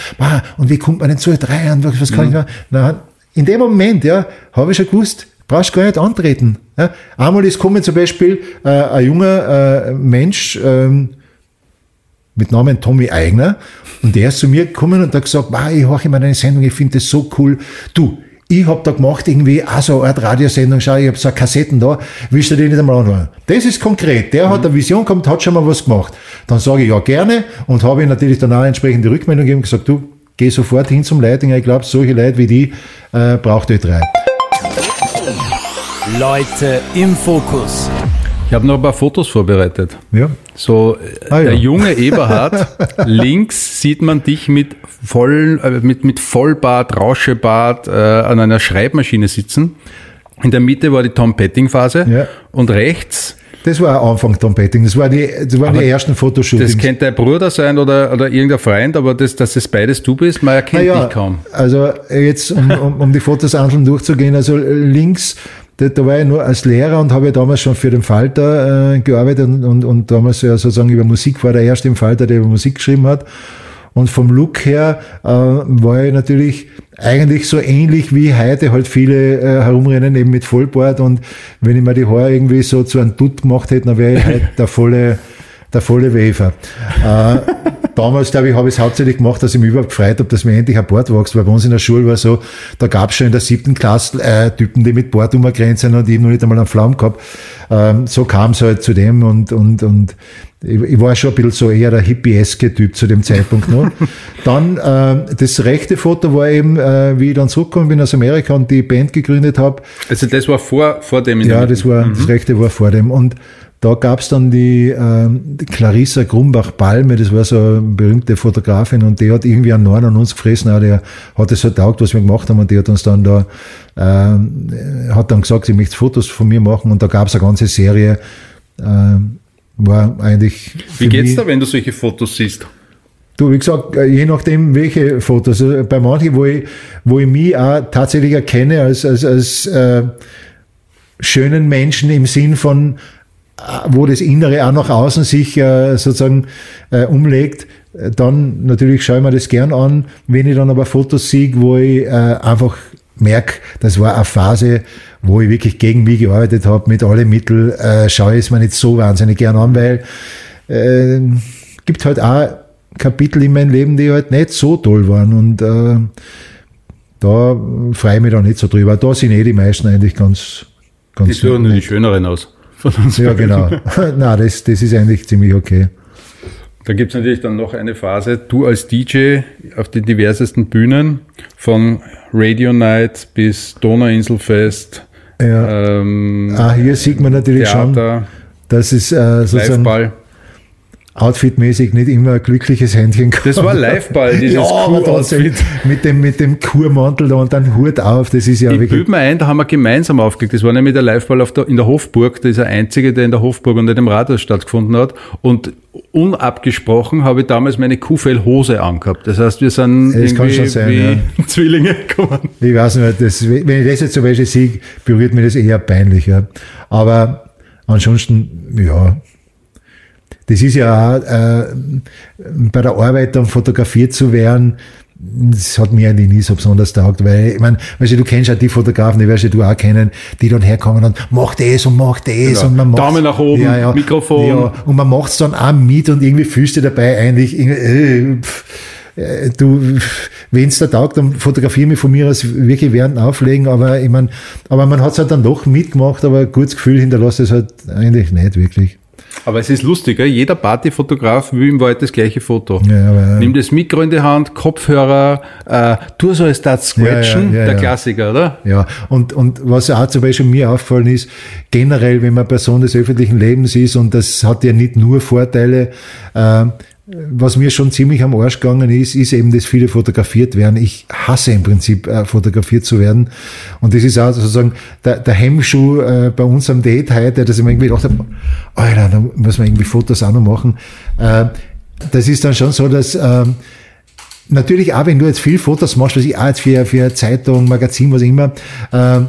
und wie kommt man denn zu drei und was kann ich da? Na, in dem Moment, ja, habe ich schon gewusst, brauchst gar nicht antreten. Ja. Einmal ist gekommen zum Beispiel äh, ein junger äh, Mensch, ähm, mit Namen Tommy Eigner. Und der ist zu mir gekommen und hat gesagt, wow, ich höre immer deine Sendung, ich finde das so cool. Du, ich hab da gemacht irgendwie auch so eine Art Radiosendung, schau, ich hab so Kassetten da, willst du die nicht einmal anhören? Das ist konkret. Der hat eine Vision gehabt, hat schon mal was gemacht. Dann sage ich ja gerne und habe ihm natürlich dann auch entsprechende Rückmeldung gegeben und gesagt, du, geh sofort hin zum Leitinger, ich glaube, solche Leute wie die äh, braucht Ö3. Leute im Fokus. Ich habe noch ein paar Fotos vorbereitet. Ja. So, Ah, ja. der junge Eberhard, links sieht man dich mit, voll, äh, mit, mit Vollbart, Rauschebart äh, an einer Schreibmaschine sitzen. In der Mitte war die Tom Petting-Phase Ja. und rechts, Das war am Anfang Tom Petting, das, war die, das waren Aber die ersten Fotoshootings. das könnte dein Bruder sein oder, oder irgendein Freund, aber das, dass es beides du bist, man erkennt dich kaum. Also jetzt, um, um, um die Fotos einzeln durchzugehen, also äh, links, da, da war ich nur als Lehrer und habe ja damals schon für den Falter äh, gearbeitet und, und, und damals ja sozusagen über Musik war der erste im Falter, der über Musik geschrieben hat. Und vom Look her äh, war ich natürlich eigentlich so ähnlich wie heute halt viele äh, herumrennen, eben mit Vollbart. Und wenn ich mir die Haare irgendwie so zu einem Dutt gemacht hätte, dann wäre ich halt der volle, der volle Wefer. Äh, damals, glaube ich, habe ich es hauptsächlich gemacht, dass ich mich überhaupt gefreut habe, dass mir endlich ein Bart wächst, weil bei uns in der Schule war so, da gab es schon in der siebten Klasse äh, Typen, die mit Bart umgrenzen und ich hab noch nicht einmal einen Flaum gehabt. Ähm, so kam es halt zu dem und, und, und ich, ich war schon ein bisschen so eher der hippieske Typ zu dem Zeitpunkt noch. dann äh, das rechte Foto war eben, äh, wie ich dann zurückgekommen bin aus Amerika und die Band gegründet habe. Also das war vor, vor dem in der Ja, das war das rechte war vor dem. Und da gab's dann die, die Clarissa Grumbach-Balme, das war so eine berühmte Fotografin und die hat irgendwie einen Neun an uns gefressen, auch der hat es so taugt, was wir gemacht haben und die hat uns dann da, ähm, hat dann gesagt, sie möchte Fotos von mir machen und da gab's eine ganze Serie, ähm, war eigentlich. Wie geht's mich- da, wenn du solche Fotos siehst? Du, wie gesagt, äh, je nachdem, welche Fotos. Also bei manchen, wo ich, wo ich mich auch tatsächlich erkenne als, als, als äh, schönen Menschen im Sinn von, äh, wo das Innere auch nach außen sich äh, sozusagen äh, umlegt, äh, dann natürlich schaue ich mir das gern an, wenn ich dann aber Fotos sehe, wo ich äh, einfach merke, das war eine Phase, wo ich wirklich gegen mich gearbeitet habe, mit allen Mitteln, äh, schaue ich es mir nicht so wahnsinnig gern an, weil äh, gibt halt auch Kapitel in meinem Leben, die halt nicht so toll waren und äh, da freue ich mich da nicht so drüber. Da sind eh die meisten eigentlich ganz, ganz Die suchen die schöneren aus. Von uns Ja, beiden. genau. Na, das, das ist eigentlich ziemlich okay. Da gibt es natürlich dann noch eine Phase, du als DJ auf den diversesten Bühnen, von Radio Night bis Donauinselfest, Ja. ähm, Ah, hier sieht man natürlich schon, Theater, dass es äh, sozusagen Liveball. Outfitmäßig nicht immer ein glückliches Händchen gab. Das war Liveball, dieses ja, Kuh-Outfit. mit dem, mit dem Kurmantel da und dann Hut auf, das ist ja Ich wirklich. bilde mir ein, da haben wir gemeinsam aufgelegt. Das war nämlich der Liveball auf der, in der Hofburg. Das ist der einzige, der in der Hofburg und nicht im Rathaus stattgefunden hat. Und unabgesprochen habe ich damals meine Kuhfellhose angehabt. Das heißt, wir sind Das irgendwie schon sein, wie Zwillinge gekommen. Ich weiß nicht, das, wenn ich das jetzt zum Beispiel sehe, berührt mich das eher peinlich. Ja. Aber ansonsten, ja, das ist ja auch, äh, bei der Arbeit dann fotografiert zu werden, das hat mir eigentlich nie so besonders taugt, weil, ich meine, weißt du, du kennst ja die Fotografen, die wirst ja du auch kennen, die dann herkommen und macht das und macht das Genau. und man macht Daumen nach oben, Mikrofon. Ja, und man macht's dann auch mit und irgendwie fühlst du dabei eigentlich, äh, pff, äh, du, wenn's da taugt, dann fotografiere mich von mir aus wirklich während Auflegen, aber ich mein, aber man hat's halt dann doch mitgemacht, aber ein gutes Gefühl hinterlässt es halt eigentlich nicht wirklich. Aber es ist lustig, gell? jeder Partyfotograf will im Wald das gleiche Foto. Ja, aber- Nimm das Mikro in die Hand, Kopfhörer, äh, tu so als das Scratchen, Ja, ja, der. Klassiker, oder? Ja, und, und was auch zum Beispiel mir aufgefallen ist, generell, wenn man Person des öffentlichen Lebens ist, und das hat ja nicht nur Vorteile, äh, was mir schon ziemlich am Arsch gegangen ist, ist eben, dass viele fotografiert werden. Ich hasse im Prinzip, äh, fotografiert zu werden. Und das ist auch sozusagen der, der Hemmschuh äh, bei uns am Date heute, dass ich mir irgendwie gedacht habe, Alter, da muss man irgendwie Fotos auch noch machen. Äh, das ist dann schon so, dass... ähm, natürlich auch, wenn du jetzt viel Fotos machst, was ich auch jetzt für, für Zeitung, Magazin, was immer, ähm,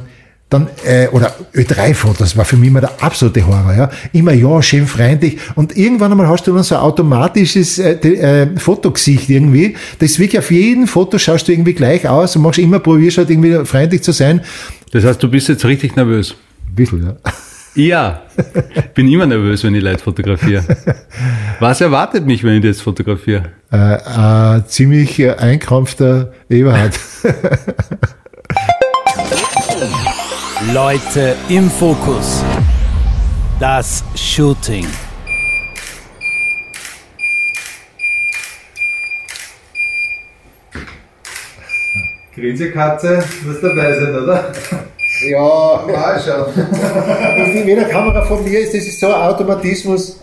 dann, äh, oder Ö3-Fotos war für mich immer der absolute Horror, ja. Immer ja, schön freundlich. Und irgendwann einmal hast du dann so ein automatisches äh, äh, Fotogesicht irgendwie. Das ist wirklich auf jedem Foto schaust du irgendwie gleich aus und machst immer, probierst halt irgendwie freundlich zu sein. Das heißt, du bist jetzt richtig nervös. Ein bisschen, ja. Ja, ich bin immer nervös, wenn ich Leute fotografiere. Was erwartet mich, wenn ich das fotografiere? Äh, äh, ziemlich äh, einkrampfter Eberhard. Leute im Fokus. Das Shooting. Grinsekatze, muss dabei sein, oder? Ja, war schon. Und wie wenn eine Kamera von mir ist, das ist so ein Automatismus.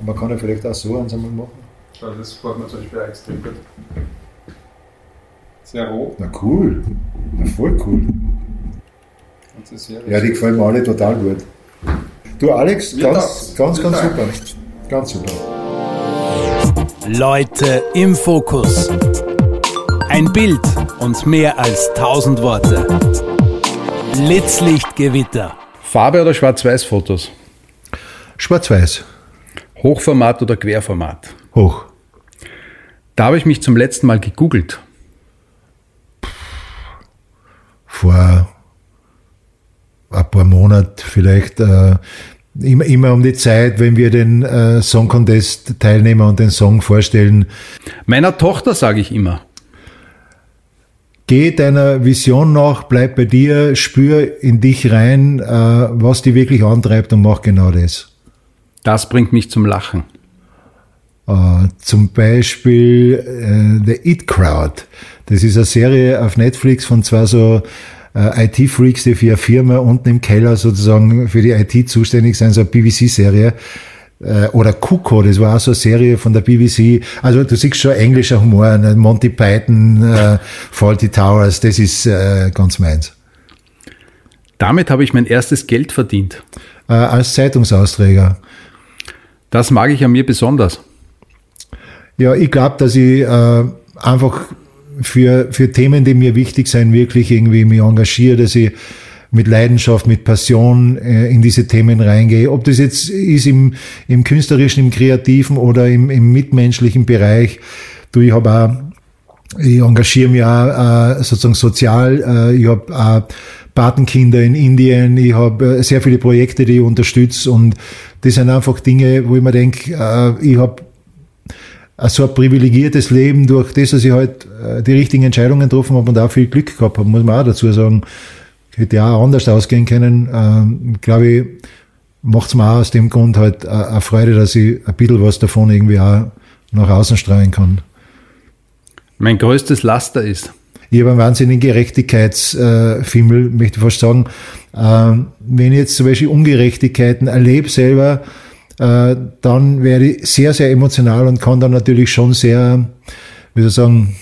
Man kann ja vielleicht auch so eins einmal machen. Das braucht man zum Beispiel auch extrem gut. Sehr roh. Na cool. Na, voll cool. Ja, die gefallen mir alle total gut. Du Alex, Mir ganz, ganz, ganz super. Ganz super. Leute im Fokus. Ein Bild und mehr als tausend Worte. Blitzlichtgewitter. Farbe oder Schwarz-Weiß-Fotos? Schwarz-Weiß. Hochformat oder Querformat? Hoch. Da habe ich mich zum letzten Mal gegoogelt. Vor ein paar Monaten vielleicht. Äh, immer, immer um die Zeit, wenn wir den äh, Song Contest teilnehmen und den Song vorstellen. Meiner Tochter sage ich immer. Geh deiner Vision nach, bleib bei dir, spür in dich rein, äh, was dich wirklich antreibt und mach genau das. Das bringt mich zum Lachen. Äh, zum Beispiel äh, The It Crowd. Das ist eine Serie auf Netflix von zwei so äh, IT-Freaks, die für eine Firma unten im Keller sozusagen für die IT zuständig sind, so eine BBC-Serie. Oder Kuko, das war auch so eine Serie von der BBC. Also du siehst schon englischer Humor, ne? Monty Python, äh, Faulty Towers, das ist äh, ganz meins. Damit habe ich mein erstes Geld verdient. Als Zeitungsausträger. Das mag ich an mir besonders. Ja, ich glaube, dass ich äh, einfach für, für Themen, die mir wichtig sind, wirklich irgendwie mich engagiere, dass ich mit Leidenschaft, mit Passion äh, in diese Themen reingehe. Ob das jetzt ist im, im künstlerischen, im kreativen oder im, im mitmenschlichen Bereich. Du, ich habe auch, ich engagiere mich auch äh, sozusagen sozial. Äh, ich habe auch Patenkinder in Indien. Ich habe äh, sehr viele Projekte, die ich unterstütze und das sind einfach Dinge, wo ich mir denke, äh, ich habe so ein privilegiertes Leben durch das, dass ich halt äh, die richtigen Entscheidungen getroffen habe und auch viel Glück gehabt habe, muss man auch dazu sagen. Hätte ja auch anders ausgehen können. Ähm, glaube ich, macht es mir auch aus dem Grund halt äh, eine Freude, dass ich ein bisschen was davon irgendwie auch nach außen strahlen kann. Mein größtes Laster ist? Ich habe einen wahnsinnigen Gerechtigkeitsfimmel, möchte ich fast sagen. Ähm, wenn ich jetzt zum Beispiel Ungerechtigkeiten erlebe selber, äh, dann werde ich sehr, sehr emotional und kann dann natürlich schon sehr, wie soll ich sagen,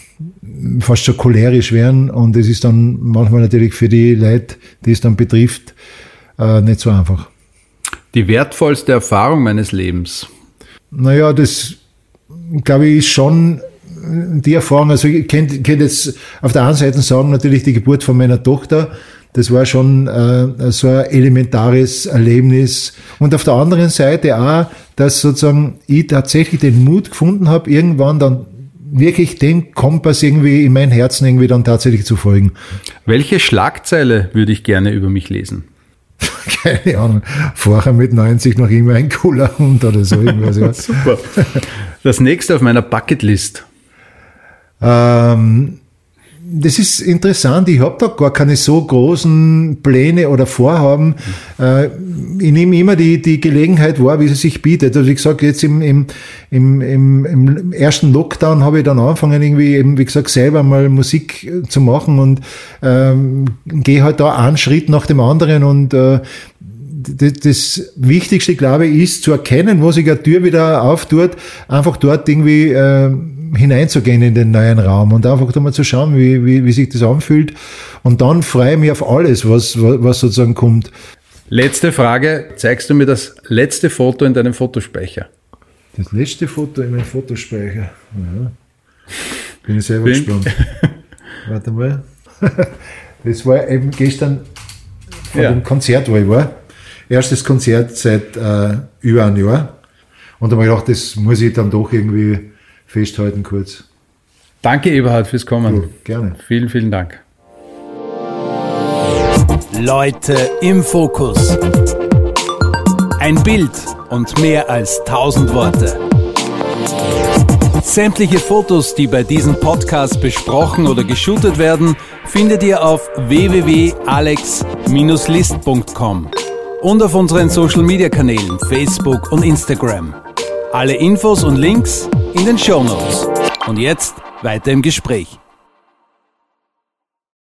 fast schon cholerisch werden. Und es ist dann manchmal natürlich für die Leute, die es dann betrifft, äh, nicht so einfach. Die wertvollste Erfahrung meines Lebens? Naja, das glaube ich ist schon die Erfahrung. Also ich könnte, könnte jetzt auf der einen Seite sagen, natürlich die Geburt von meiner Tochter das war schon äh, so ein elementares Erlebnis. Und auf der anderen Seite auch, dass sozusagen ich tatsächlich den Mut gefunden habe, irgendwann dann wirklich dem Kompass irgendwie in mein Herzen irgendwie dann tatsächlich zu folgen. Welche Schlagzeile würde ich gerne über mich lesen? Keine Ahnung. Vorher mit 90 noch immer ein cooler Hund oder so. Super. Das nächste auf meiner Bucketlist. Ähm, das ist interessant. Ich habe da gar keine so großen Pläne oder Vorhaben. Äh, ich nehme immer die, die Gelegenheit wahr, wie sie sich bietet. Also wie gesagt, jetzt im, im, im, im, ersten Lockdown habe ich dann angefangen, irgendwie eben, wie gesagt, selber mal Musik zu machen und ähm, gehe halt da einen Schritt nach dem anderen und äh, das, das Wichtigste, glaube ich, ist zu erkennen, wo sich eine Tür wieder auftut, einfach dort irgendwie äh, hineinzugehen in den neuen Raum und einfach da mal zu schauen, wie, wie, wie sich das anfühlt. Und dann freue ich mich auf alles, was, was sozusagen kommt. Letzte Frage. Zeigst du mir das letzte Foto in deinem Fotospeicher? Das letzte Foto in meinem Fotospeicher? Ja. Bin ich selber Bin. gespannt. Warte mal. Das war eben gestern von ja. dem Konzert, wo ich war. Erstes Konzert seit äh, über einem Jahr. Und da habe ich gedacht, das muss ich dann doch irgendwie festhalten kurz. Danke, Eberhard, fürs Kommen. Ja, gerne. Vielen, vielen Dank. Leute im Fokus. Ein Bild und mehr als tausend Worte. Sämtliche Fotos, die bei diesem Podcast besprochen oder geshootet werden, findet ihr auf www.alex-list.com und auf unseren Social Media Kanälen Facebook und Instagram. Alle Infos und Links in den Show Notes. Und jetzt weiter im Gespräch.